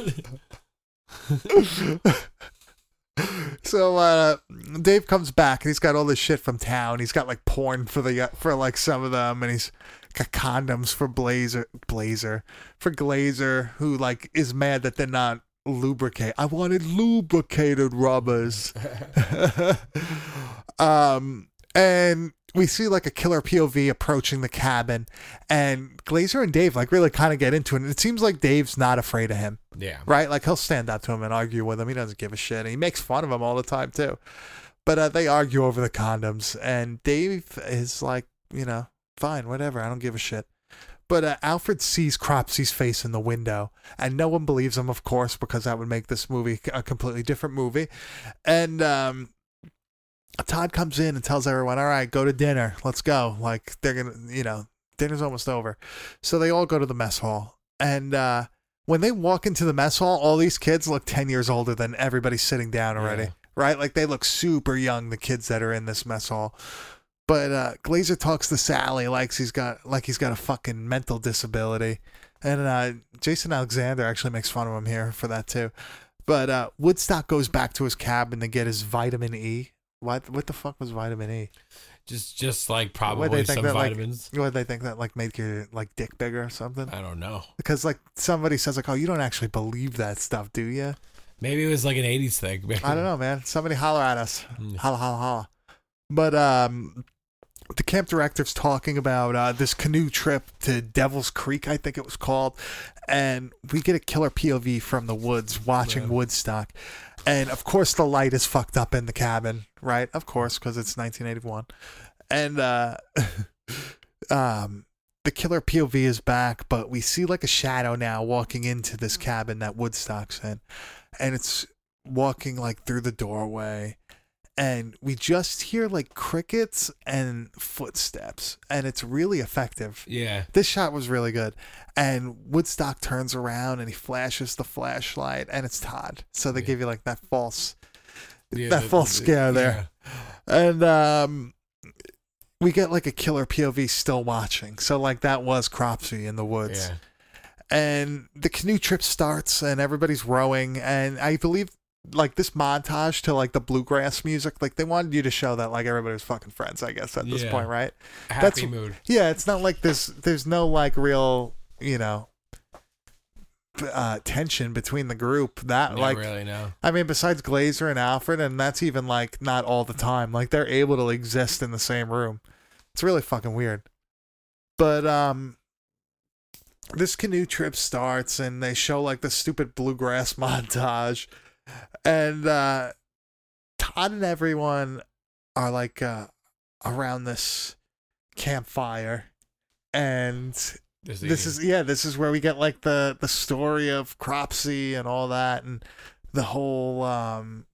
so uh, Dave comes back and he's got all this shit from town. He's got like porn for the for like some of them, and he's got condoms for Blazer, Blazer for Glazer, who like is mad that they're not lubricate. I wanted lubricated rubbers. um, and we see like a killer POV approaching the cabin, and Glazer and Dave like really kind of get into it. And it seems like Dave's not afraid of him yeah. right? Like he'll stand up to him and argue with him. He doesn't give a shit. And he makes fun of him all the time too. But uh, they argue over the condoms, and Dave is like, you know, fine, whatever. I don't give a shit. But uh, Alfred sees Cropsy's face in the window, and no one believes him, of course, because that would make this movie a completely different movie. And um, Todd comes in and tells everyone, "All right, go to dinner. Let's go." Like they're gonna, you know, dinner's almost over. So they all go to the mess hall, and uh, when they walk into the mess hall, all these kids look 10 years older than everybody sitting down already, Yeah. right? Like they look super young, the kids that are in this mess hall. But uh, Glazer talks to Sally like he's got like he's got a fucking mental disability, and uh, Jason Alexander actually makes fun of him here for that too. But uh, Woodstock goes back to his cabin to get his vitamin E. What what the fuck was vitamin E? Just just like What probably they think some that vitamins. like what they think that like make your like dick bigger or something? I don't know. Because like somebody says like, oh, you don't actually believe that stuff, do you? Maybe it was like an '80s thing. I don't know, man. Somebody holler at us. Mm. Holla, holla, holla. But um, the camp director's talking about uh, this canoe trip to Devil's Creek, I think it was called, and we get a killer POV from the woods watching Yeah. Woodstock, and of course the light is fucked up in the cabin, right? Of course, because it's 1981, and uh, um. The killer POV is back, but we see like a shadow now walking into this cabin that Woodstock's in. And it's walking like through the doorway and we just hear like crickets and footsteps and it's really effective Yeah. this shot was really good and woodstock turns around and he flashes the flashlight and it's todd so they Yeah. give you like that false yeah that the- false the- scare there and um we get like a killer POV still watching. So like that was Cropsy in the woods. Yeah. And the canoe trip starts and everybody's rowing and I believe like this montage to like the bluegrass music, like they wanted you to show that like everybody was fucking friends, I guess, at this Yeah. point, right? Happy mood. Yeah, it's not like this there's no like real, you know, uh tension between the group. That like really, no. I mean, besides Glazer and Alfred, and that's even like not all the time. Like they're able to exist in the same room. It's really fucking weird. But um, this canoe trip starts, and they show like the stupid bluegrass montage, and uh, Todd and everyone are like uh around this campfire, and This, this is yeah this is where we get like the the story of cropsy and all that and the whole um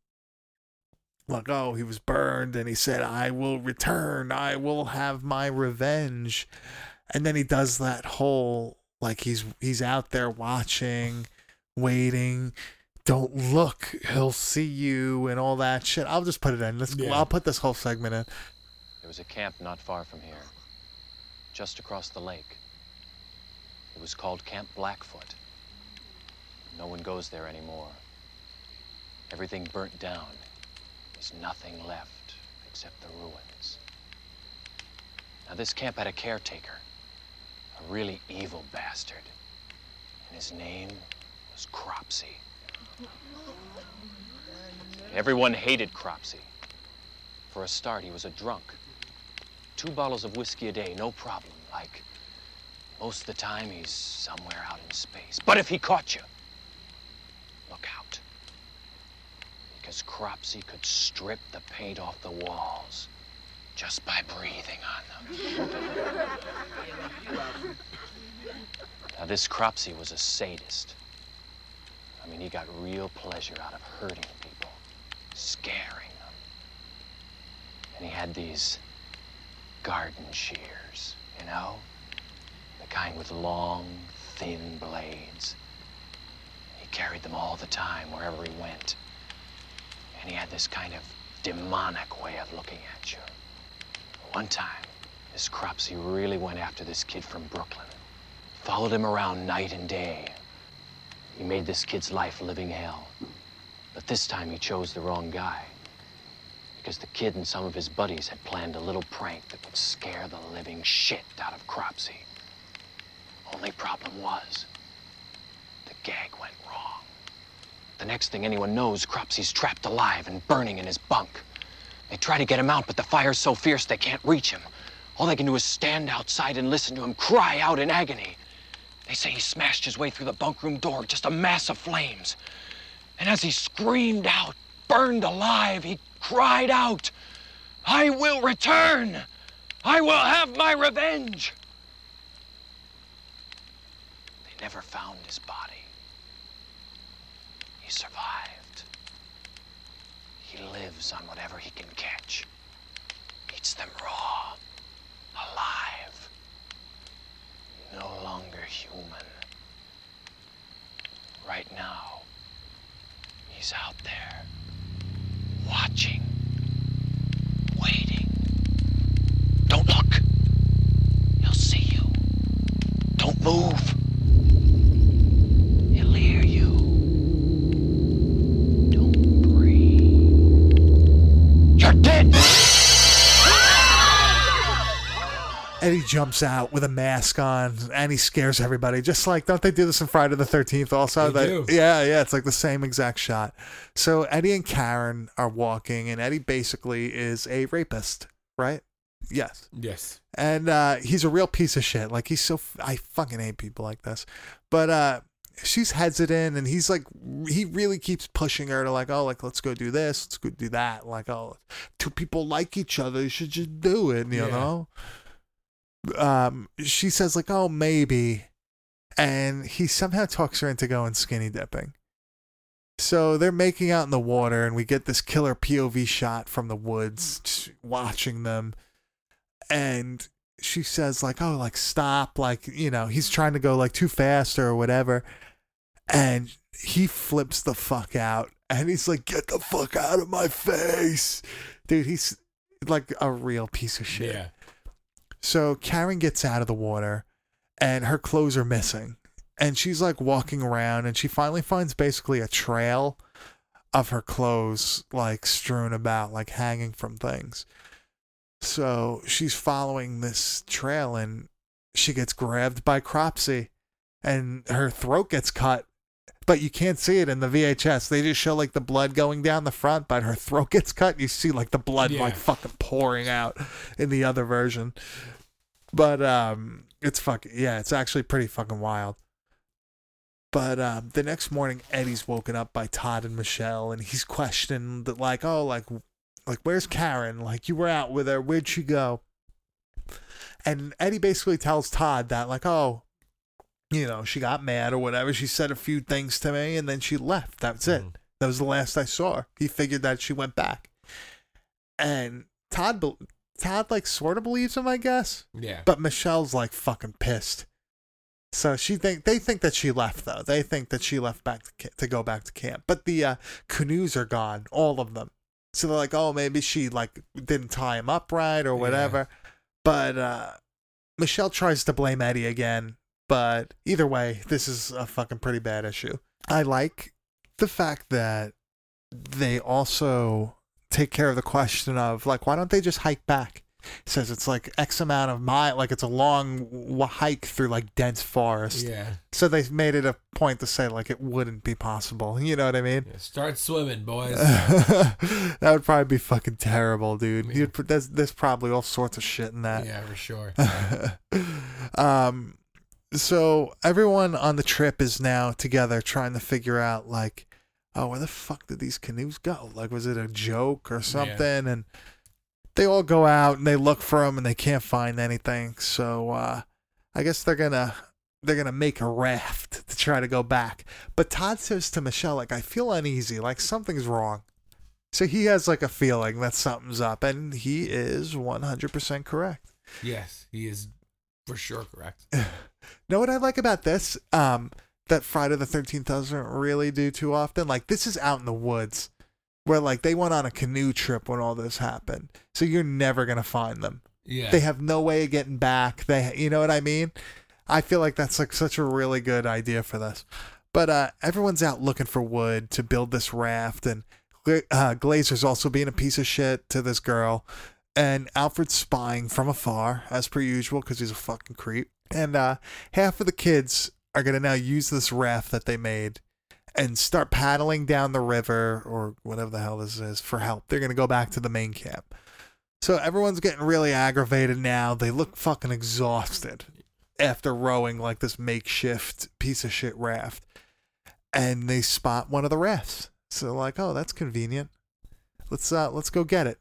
like oh he was burned and he said i will return. I will have my revenge. And then he does that whole like he's he's out there watching waiting don't look he'll see you and all that shit i'll just put it in Let's, Yeah. i'll put this whole segment in There was a camp not far from here, just across the lake. It was called Camp Blackfoot. No one goes there anymore. Everything burnt down. There's nothing left except the ruins. Now, this camp had a caretaker, a really evil bastard. And his name was Cropsy. Everyone hated Cropsy. For a start, he was a drunk. Two bottles of whiskey a day, no problem. Like, most of the time, he's somewhere out in space. But if he caught you, look out. Because Cropsy could strip the paint off the walls just by breathing on them. now, this Cropsy was a sadist. I mean, he got real pleasure out of hurting people, scaring them. And he had these garden shears, you know? The kind with long, thin blades. He carried them all the time wherever he went. And he had this kind of demonic way of looking at you. One time, this Cropsy really went after this kid from Brooklyn. Followed him around night and day. He made this kid's life a living hell. But this time he chose the wrong guy because the kid and some of his buddies had planned a little prank that would scare the living shit out of Cropsy. Only problem was, the gag went wrong. The next thing anyone knows, Cropsy's trapped alive and burning in his bunk. They try to get him out, but the fire's so fierce they can't reach him. All they can do is stand outside and listen to him cry out in agony. They say he smashed his way through the bunk room door, just a mass of flames. And as he screamed out, burned alive, he cried out, I will return! I will have my revenge! They never found his body. He survived. He lives on whatever he can catch, eats them raw, alive, no longer human. Right now, he's out there, watching, waiting. Don't look. He'll see you. Don't move. Jumps out with a mask on and he scares everybody. Just like, don't they do this in Friday the 13th also? They do. Yeah, yeah, it's like the same exact shot. So Eddie and Karen are walking, and Eddie basically is a rapist, right? Yes. Yes. And uh, he's a real piece of shit. Like, he's so, f- I fucking hate people like this. But uh, she's hesitant, and he's like, he really keeps pushing her to, like, oh, like, let's go do this, let's go do that. Like, oh, two people like each other, you should just do it, you Yeah. know? Um she says like oh maybe and he somehow talks her into going skinny dipping. So they're making out in the water and we get this killer pov shot from the woods watching them. And she says like oh like stop like you know he's trying to go like too fast or whatever. And he flips the fuck out and he's like get the fuck out of my face. Dude he's like a real piece of shit. Yeah. So Karen gets out of the water and her clothes are missing. And she's like walking around and she finally finds basically a trail of her clothes like strewn about, like hanging from things. So she's following this trail and she gets grabbed by Cropsy and her throat gets cut. But you can't see it in the VHS. They just show like the blood going down the front, but her throat gets cut. You see like the blood Yeah. like fucking pouring out in the other version. But um it's fucking yeah, it's actually pretty fucking wild. But um, the next morning, Eddie's woken up by Todd and Michelle, and he's questioned that, like, oh, like, like, where's Karen? Like, you were out with her. Where'd she go? And Eddie basically tells Todd that, like, oh, you know, she got mad or whatever. She said a few things to me, and then she left. That's it. Mhm. That was the last I saw her. He figured that she went back. And Todd, Todd, like, sort of believes him, I guess. Yeah. But Michelle's like fucking pissed. So she think they think that she left though. They think that she left back to, to go back to camp. But the uh, canoes are gone, all of them. So they're like, oh, maybe she like didn't tie him up right or whatever. But uh, Michelle tries to blame Eddie again. But either way, this is a fucking pretty bad issue. I like the fact that they also take care of the question of like, why don't they just hike back? says it's like X amount of mile, like it's a long w- hike through like dense forest. Yeah. So they made it a point to say like it wouldn't be possible. You know what I mean? Yeah, Start swimming, boys. that would probably be fucking terrible, dude. You'd put there's, there's probably all sorts of shit in that. yeah, for sure. um, so everyone on the trip is now together trying to figure out like, oh, where the fuck did these canoes go? Like, was it a joke or something? And they all go out and they look for them and they can't find anything. So uh, I guess they're gonna they're gonna make a raft to try to go back. But Todd says to Michelle like, I feel uneasy, like something's wrong. So he has like a feeling that something's up, and he is 100% correct. yes, he is for sure correct. know what I like about this? Um, that Friday the Thirteenth doesn't really do too often. Like this is out in the woods, where like they went on a canoe trip when all this happened, so you're never gonna find them. Yeah. They have no way of getting back. They, you know what I mean? I feel like that's like such a really good idea for this. But uh, everyone's out looking for wood to build this raft, and uh, Glazer's also being a piece of shit to this girl, and Alfred's spying from afar as per usual because he's a fucking creep. And uh, half of the kids are gonna now use this raft that they made and start paddling down the river or whatever the hell this is for help. They're gonna go back to the main camp. So everyone's getting really aggravated now. They look fucking exhausted after rowing like this makeshift piece of shit raft. And they spot one of the rafts. So like, "Oh, that's convenient. Let's uh let's go get it."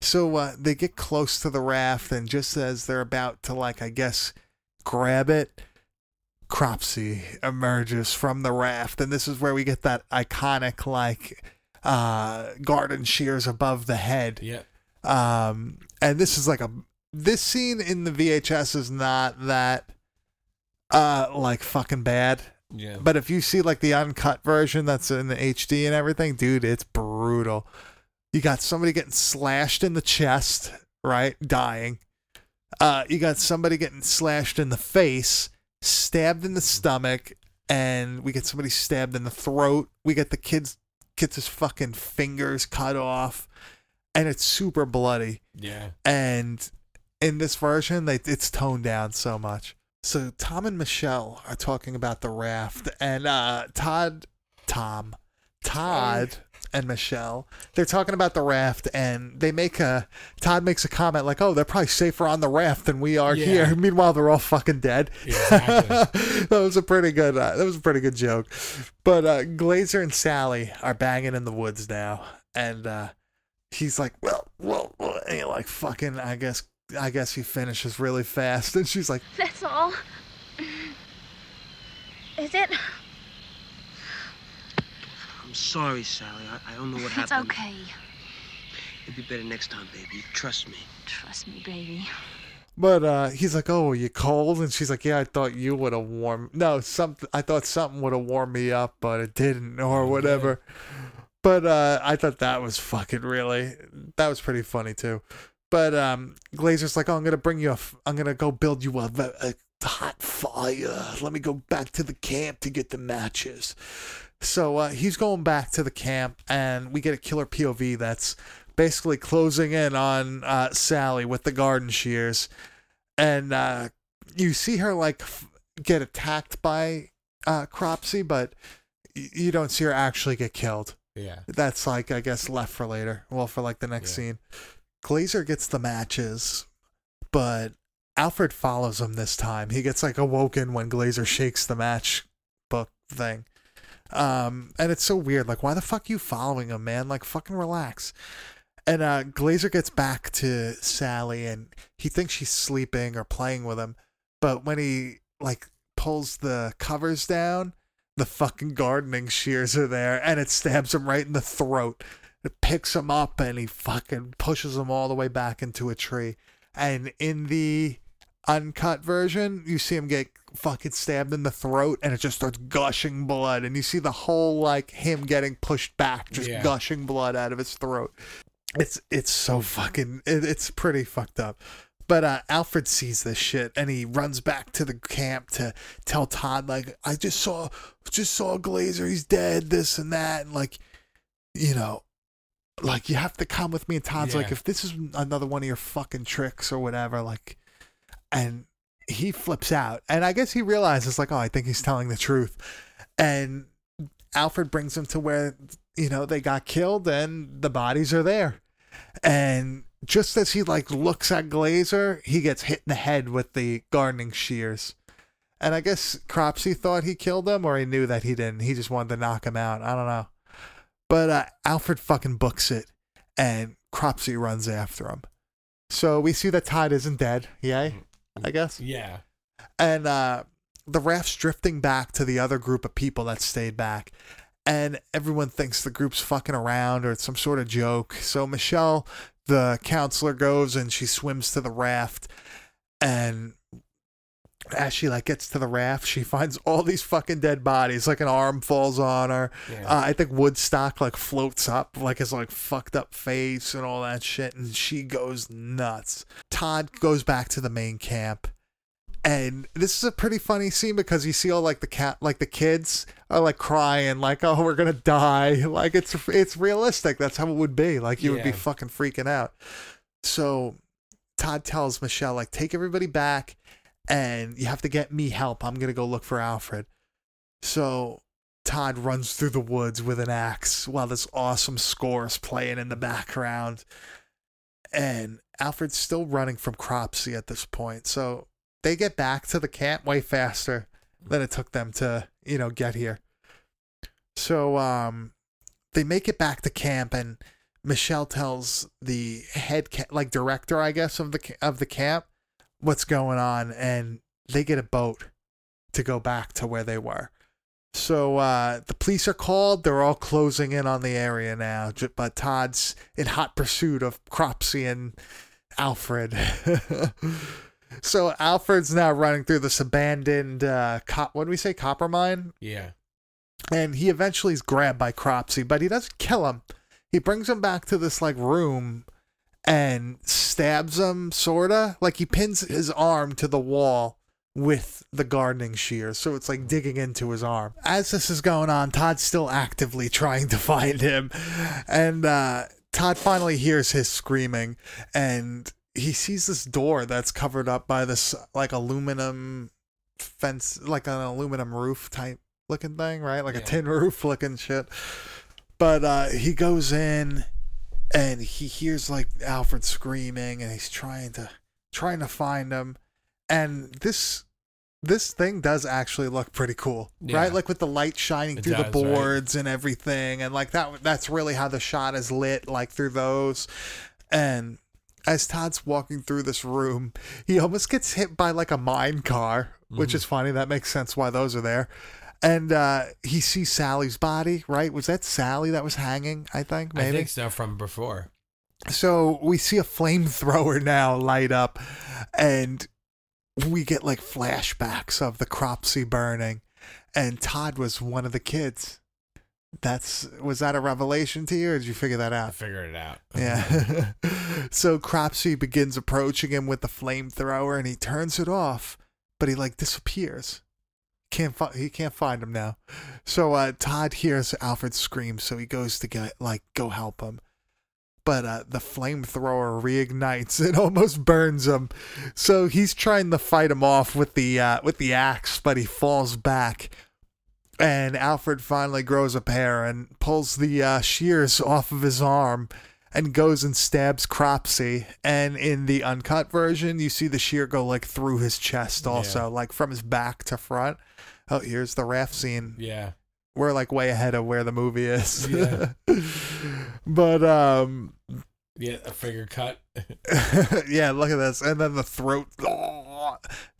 So uh, they get close to the raft and just as they're about to like I guess grab it, Cropsy emerges from the raft and this is where we get that iconic like uh garden shears above the head Yep. um and this is like a this scene in the vhs is not that uh like fucking bad Yeah. but if you see like the uncut version that's in the hd and everything dude it's brutal you got somebody getting slashed in the chest right? Dying. Uh you got somebody getting slashed in the face stabbed in the stomach and we get somebody stabbed in the throat. We get the kids gets his fucking fingers cut off and it's super bloody. Yeah. and in this version they it's toned down so much. So tom and michelle are talking about the raft and uh todd tom todd and michelle they're talking about the raft and they make a todd makes a comment like oh they're probably safer on the raft than we are Yeah. here meanwhile they're all fucking dead Exactly. that was a pretty good uh, that was a pretty good joke but uh glazer and sally are banging in the woods now and uh he's like well well, well and you're like fucking i guess i guess he finishes really fast and she's like That's all. Is it? I'm sorry, Sally. I, I don't know what It's happened. It's okay. It'll be better next time, baby. Trust me. Trust me, baby. but uh he's like oh are you cold and she's like yeah i thought you would have warmed no something i thought something would have warmed me up but it didn't or whatever but uh i thought that was fucking really that was pretty funny too But um, Glazer's like, oh, I'm gonna bring you a, f- I'm gonna go build you a, a, a hot fire. Let me go back to the camp to get the matches. So uh, he's going back to the camp, and we get a killer POV that's basically closing in on uh, Sally with the garden shears, and uh, you see her like f- get attacked by uh, Cropsy, but y- you don't see her actually get killed. Yeah. That's like I guess left for later. Well, for like the next Yeah. scene, Glazer gets the matches, but Alfred follows him this time. He gets like awoken when Glazer shakes the match book thing. Um, and it's so weird. Like, why the fuck you following him, man? Like, fucking relax. And uh, Glazer gets back to Sally, and he thinks she's sleeping or playing with him. But when he like pulls the covers down, the fucking gardening shears are there, and it stabs him right in the throat. It picks him up, and he fucking pushes him all the way back into a tree. And in the uncut version, you see him get fucking stabbed in the throat and it just starts gushing blood. And you see the whole like him getting pushed back, just Yeah. gushing blood out of his throat. It's it's so fucking it, it's pretty fucked up. But uh, Alfred sees this shit and he runs back to the camp to tell Todd like I just saw just saw Glazer, he's dead, this and that, and like you know, like you have to come with me. And Todd's like, if this is another one of your fucking tricks or whatever, like, and he flips out. And I guess he realizes, like, oh, I think he's telling the truth. And Alfred brings him to where, you know, they got killed and the bodies are there. And just as he, like, looks at Glazer, he gets hit in the head with the gardening shears. And I guess Cropsy thought he killed him, or he knew that he didn't. He just wanted to knock him out. I don't know. But uh, Alfred fucking books it, and Cropsy runs after him. So we see that Todd isn't dead. Yay, I guess. Yeah. And uh, the raft's drifting back to the other group of people that stayed back. And everyone thinks the group's fucking around or it's some sort of joke. So Michelle, the counselor, goes and she swims to the raft. And as she like gets to the raft, she finds all these fucking dead bodies. Like an arm falls on her. Yeah. Uh, I think Woodstock like floats up, like his like fucked up face and all that shit, and she goes nuts. Todd goes back to the main camp, and this is a pretty funny scene because you see all like the cat, like the kids are like crying, like oh we're gonna die, like it's it's realistic. That's how it would be. Like you would be fucking freaking out. So Todd tells Michelle like take everybody back, and you have to get me help. I'm gonna go look for Alfred. So Todd runs through the woods with an axe while this awesome score is playing in the background. And Alfred's still running from Cropsy at this point. So they get back to the camp way faster than it took them to, you know, get here. So um they make it back to camp and Michelle tells the head ca- like director, I guess, of the of the camp what's going on and they get a boat to go back to where they were. So uh, the police are called. They're all closing in on the area now. But Todd's in hot pursuit of Cropsy and Alfred. so Alfred's now running through this abandoned, uh, cop- what do we say, copper mine? Yeah. and he eventually is grabbed by Cropsy, but he doesn't kill him. He brings him back to this like room and stabs him, sorta. Like he pins his arm to the wall with the gardening shears, so it's like digging into his arm. As this is going on, Todd's still actively trying to find him, and uh, Todd finally hears his screaming, and he sees this door that's covered up by this like aluminum fence, like an aluminum roof type looking thing, right? Like a tin roof looking shit. But uh, he goes in and he hears like Alfred screaming and he's trying to trying to find him. And this this thing does actually look pretty cool, Yeah. right? Like with the light shining It through the does, right? boards and everything, and like that. That's really how the shot is lit, like through those. And as Todd's walking through this room, he almost gets hit by like a mine car, which Mm-hmm. is funny. That makes sense why those are there. And uh, he sees Sally's body, right? Was that Sally that was hanging? I think maybe. I think so from before. So we see a flamethrower now light up, and we get like flashbacks of the Cropsy burning, and Todd was one of the kids. That's was that a revelation to you, or did you figure that I out? figured it out. Yeah. so Cropsy begins approaching him with the flamethrower, and he turns it off, but he like disappears. Can't fi- he can't find him now. So uh, Todd hears Alfred scream, so he goes to get like go help him. But uh, the flamethrower reignites and almost burns him. So he's trying to fight him off with the uh, with the axe, but he falls back. And Alfred finally grows a pair and pulls the uh, shears off of his arm and goes and stabs Cropsy. And in the uncut version, you see the shear go like through his chest, also, like from his back to front. Oh, here's the raft scene. Yeah. We're like way ahead of where the movie is. Yeah. but um, Yeah, a figure cut. yeah, look at this, and then the throat.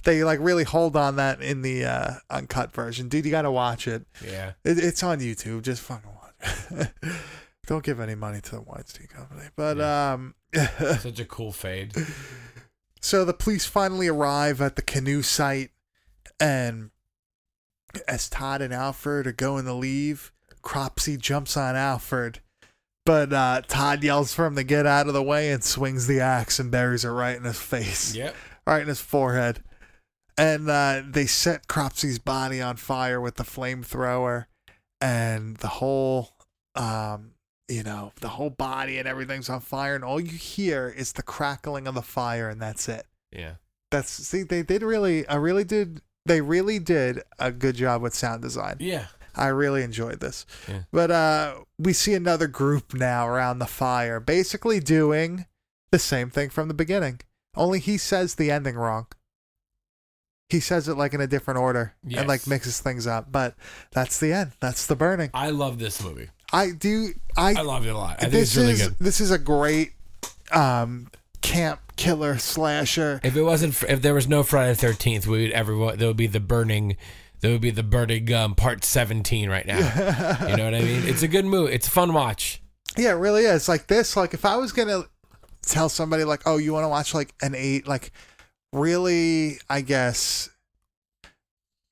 They like really hold on that in the uh, uncut version, dude. You gotta watch it. Yeah. It, it's on YouTube. Just fucking watch. it. Don't give any money to the Weinstein Company. But um, Such a cool fade. so the police finally arrive at the canoe site, and as Todd and Alfred are going to leave, Cropsy jumps on Alfred. But uh, Todd yells for him to get out of the way and swings the axe and buries it right in his face. Yep. right in his forehead. And uh, they set Cropsy's body on fire with the flamethrower, and the whole, um, you know, the whole body and everything's on fire, and all you hear is the crackling of the fire, and that's it. Yeah. That's see, they did really, I really did, they really did a good job with sound design. Yeah. I really enjoyed this. Yeah. But uh, we see another group now around the fire, basically doing the same thing from the beginning. Only he says the ending wrong. He says it like in a different order and like mixes things up. But that's the end. That's the burning. I love this movie. I do. I I love it a lot. I think this it's really is good. this is a great um camp killer slasher. If it wasn't, for, if there was no Friday the Thirteenth, we would everyone there would be the burning, there would be the burning um, part seventeen right now. you know what I mean? It's a good movie. It's a fun watch. Yeah, it really is. Like this, like if I was gonna tell somebody like, oh, you want to watch like an eight, like really, I guess,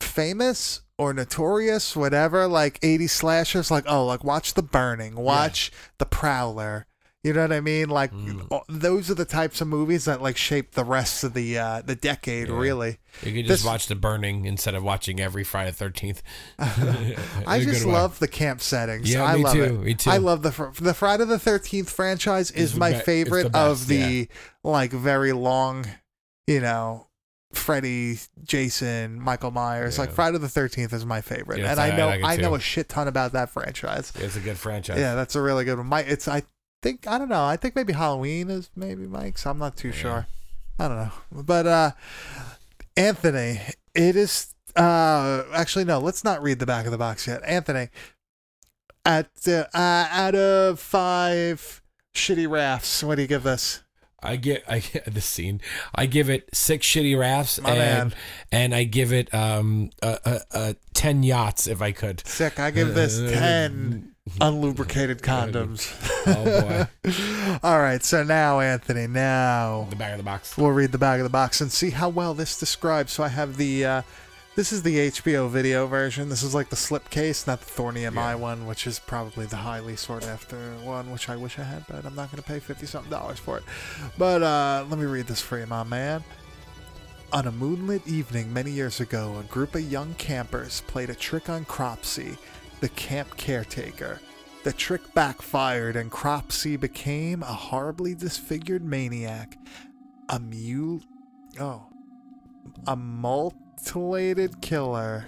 famous or notorious, whatever, like 80 slashers, like, oh, like watch The Burning, watch The Prowler. You know what I mean? Like Mm. those are the types of movies that like shape the rest of the uh the decade, Yeah. really. You could This- just watch the burning instead of watching every Friday the Thirteenth. I just love the camp settings. Yeah, I me love too, it. me too. I love the fr- the Friday the Thirteenth franchise is my be- favorite the best, of the like very long, you know, Freddy, Jason, Michael Myers. Like Friday the Thirteenth is my favorite, and I I- I know it I know a shit ton about that franchise. It's a good franchise. Yeah, that's a really good one. My it's I think I don't know. I think maybe Halloween is maybe Mike's. I'm not too sure. I don't know. But uh Anthony, it is uh actually no, let's not read the back of the box yet. Anthony, at uh, uh out of 5 shitty rafts, what do you give this? I get I get the scene. I give it six shitty rafts My and man. and I give it um a, a, a ten yachts if I could. Sick. I give this 10 unlubricated condoms. Oh boy, All right, so now Anthony, now the back of the box. We'll read the back of the box and see how well this describes. So I have the, uh, this is the HBO video version. This is like the slipcase, not the Thorn EMI one, which is probably the highly sought after one, which I wish I had, but I'm not going to pay 50 something dollars for it. But uh, let me read this for you, my man. On a moonlit evening many years ago, a group of young campers played a trick on Cropsy, the camp caretaker. The trick backfired, and Cropsy became a horribly disfigured maniac. A mule. Oh. A mutilated killer.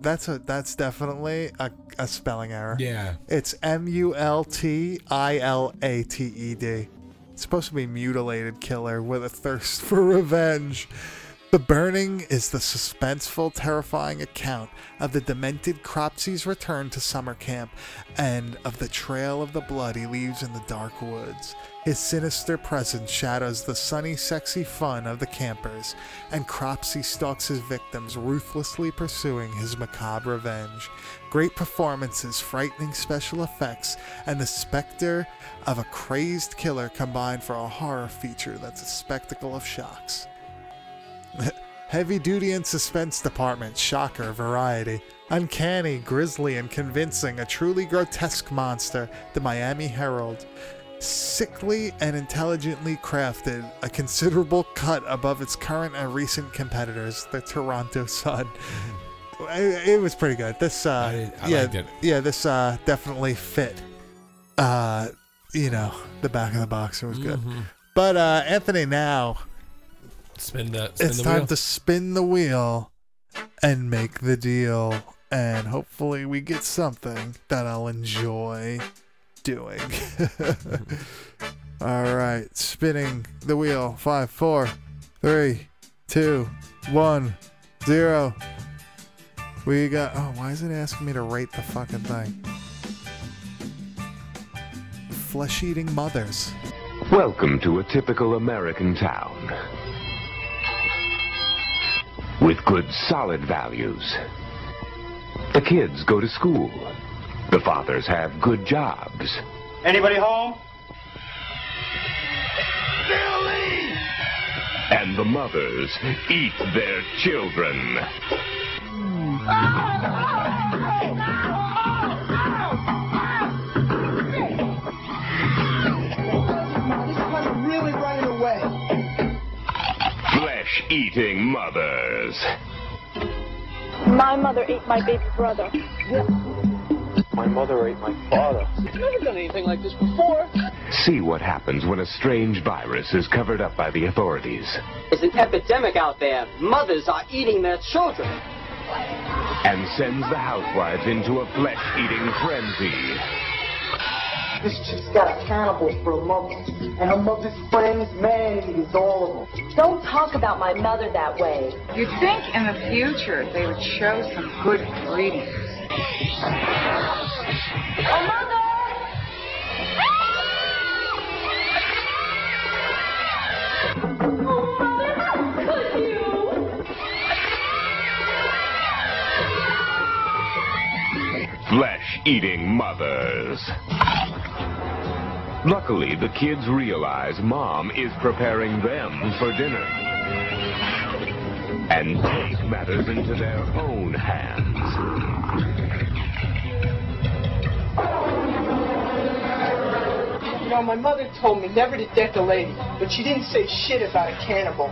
That's a that's definitely a, a spelling error. Yeah. It's M U L T I L A T E D. It's supposed to be mutilated killer with a thirst for revenge. The Burning is the suspenseful, terrifying account of the demented Cropsy's return to summer camp and of the trail of the blood he leaves in the dark woods. His sinister presence shadows the sunny, sexy fun of the campers, and Cropsy stalks his victims, ruthlessly pursuing his macabre revenge. Great performances, frightening special effects, and the specter of a crazed killer combine for a horror feature that's a spectacle of shocks. Heavy duty and suspense department, shocker, variety. uncanny, grisly, and convincing, a truly grotesque monster, the Miami Herald. Sickly and intelligently crafted, a considerable cut above its current and recent competitors, the Toronto Sun. It, it was pretty good. This, uh, I I yeah, yeah, this uh, definitely fit. Uh, you know, the back of the box. It was good. Mhm. But uh, Anthony, now Spin the spin it's the time wheel. to spin the wheel and make the deal. And hopefully we get something that i'll enjoy doing. All right spinning the wheel. Five four three two one zero. We got oh why is it asking me to rate the fucking thing? Flesh-eating mothers. Welcome to a typical American town. With good, solid values. The kids go to school. The fathers have good jobs. Anybody home? Billy! And the mothers eat their children. Ah! Flesh eating mothers. My mother ate my baby brother. My mother ate my father. I've never done anything like this before. See what happens when a strange virus is covered up by the authorities. There's an epidemic out there. Mothers are eating their children. and sends the housewives into a flesh-eating frenzy. This chick's got a cannibal for a mother. And her mother's friends, man, he is all of them. Don't talk about my mother that way. You'd think in the future they would show some good breeding. Oh, mother! Flesh-eating mothers. Luckily, the kids realize mom is preparing them for dinner. And take matters into their own hands. You know, my mother told me never to deck a lady, but she didn't say shit about a cannibal.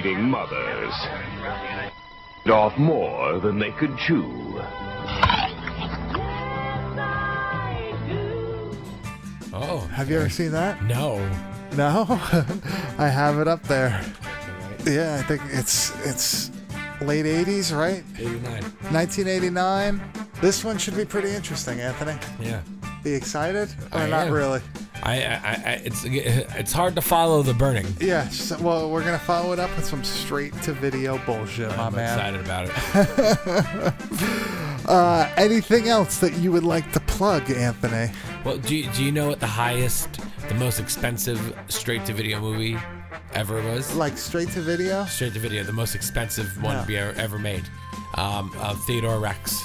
Flesh-eating mothers. Off more than they could chew. Oh, have you ever seen that no. No, I have it up there. Yeah, I think it's it's late '80s, right? 89. 1989. This one should be pretty interesting, Anthony. Yeah. Be excited or I not am. really? I, I, I, it's it's hard to follow the burning. Yeah. So, well, we're gonna follow it up with some straight to video bullshit, my I'm man. excited about it. uh, anything else that you would like to plug, Anthony? Well, do you, do you know what the highest, the most expensive straight to video movie ever was? Like straight to video? Straight to video, the most expensive one be ever, ever made. Um, of Theodore Rex.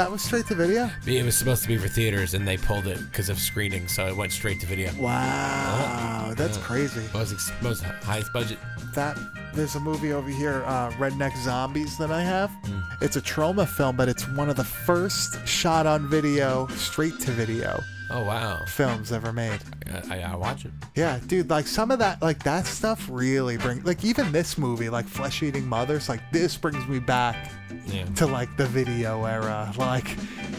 That was straight to video. It was supposed to be for theaters, and they pulled it because of screening, so it went straight to video. Wow, that's Yeah. crazy. Most ex- most highest budget. That there's a movie over here, uh, Redneck Zombies, that I have. It's a Troma film, but it's one of the first shot on video, straight to video Oh wow! films ever made. I, I, I watch it. Yeah, dude, like some of that, like that stuff really bring, like even this movie, like Flesh Eating Mothers, like this brings me back Yeah. to like the video era, like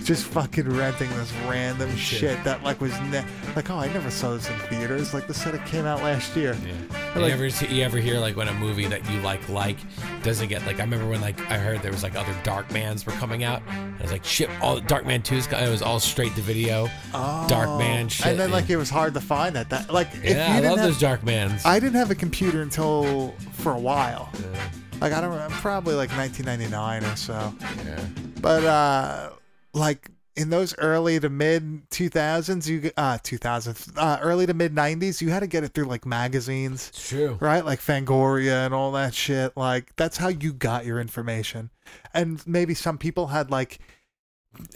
just fucking renting this random shit that like was ne- like, oh, I never saw this in theaters. Like the set it came out last year. Yeah. You Like- ever see, you ever hear like when a movie that you like like doesn't get like I remember when like I heard there was like other Darkmans were coming out. And I was like shit, all Darkman 2's got- it was all straight to video. Oh, Darkman shit. Oh. And then like it was hard to find that. That like if Yeah, you I didn't love have, those Darkmans. I didn't have a computer until for a while. yeah. Like I don't, probably like 1999 or so. Yeah. But uh, like in those early to mid 2000s, you uh 2000s, uh, early to mid 90s, you had to get it through like magazines. It's true. Right? Like Fangoria and all that shit. Like that's how you got your information. And maybe some people had like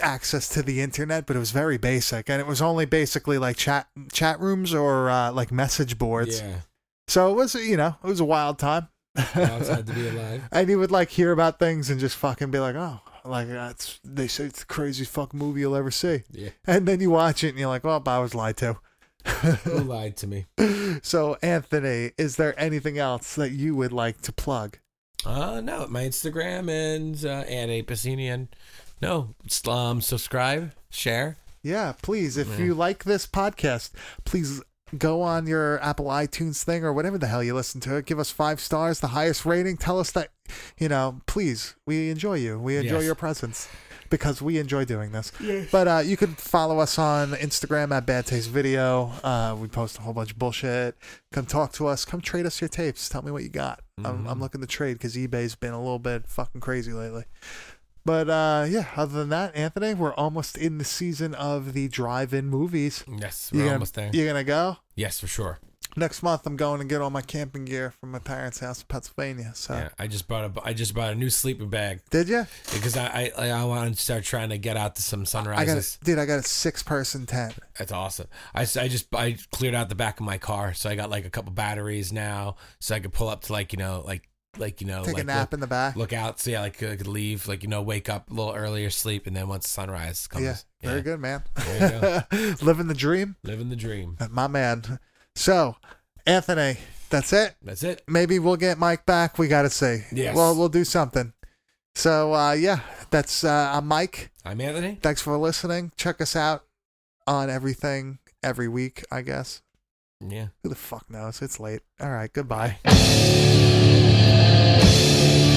access to the internet, but it was very basic and it was only basically like chat chat rooms or uh, like message boards. Yeah. So it was, you know, it was a wild time. Wild time to be alive. and you would like hear about things and just fucking be like, oh, like that's they say it's the craziest fuck movie you'll ever see. Yeah. And then you watch it and you're like, well, I was lied to. Who lied to me? So Anthony, is there anything else that you would like to plug? Uh no, my Instagram and uh, and a Pacini and no, um, subscribe, share. Yeah, please. If Yeah. you like this podcast, please go on your Apple iTunes thing or whatever the hell you listen to it. Give us five stars, the highest rating. Tell us that, you know, please, we enjoy you. We enjoy Yes. your presence because we enjoy doing this. But uh, you can follow us on Instagram at Bad Taste Video. Uh, we post a whole bunch of bullshit. Come talk to us. Come trade us your tapes. Tell me what you got. I'm, I'm looking to trade because eBay's been a little bit fucking crazy lately. But uh, yeah, other than that, Anthony, we're almost in the season of the drive-in movies. Yes, we're gonna- almost there. You gonna go? Yes, for sure. Next month, I'm going to get all my camping gear from my parents' house in Pennsylvania. So, Yeah, I just bought a I just bought a new sleeping bag did you? because I I, I want to start trying to get out to some I got sunrises. a, dude. I got a six-person tent. That's awesome. I, I just I cleared out the back of my car, so I got like a couple batteries now, so I could pull up to like you know like like you know Take a like nap look, in the back. look out, so yeah, like I could leave, like you know, wake up a little earlier, sleep, and then once sunrise comes, Yeah, very good, man. There you Living the dream, living the dream. my man. So, Anthony, that's it. That's it. Maybe we'll get Mike back. We got to see. yeah Well, we'll do something. So, uh, yeah, that's uh, I'm Mike. I'm Anthony. Thanks for listening. Check us out on everything every week, I guess. Yeah. Who the fuck knows? It's late. All right, goodbye. Yeah.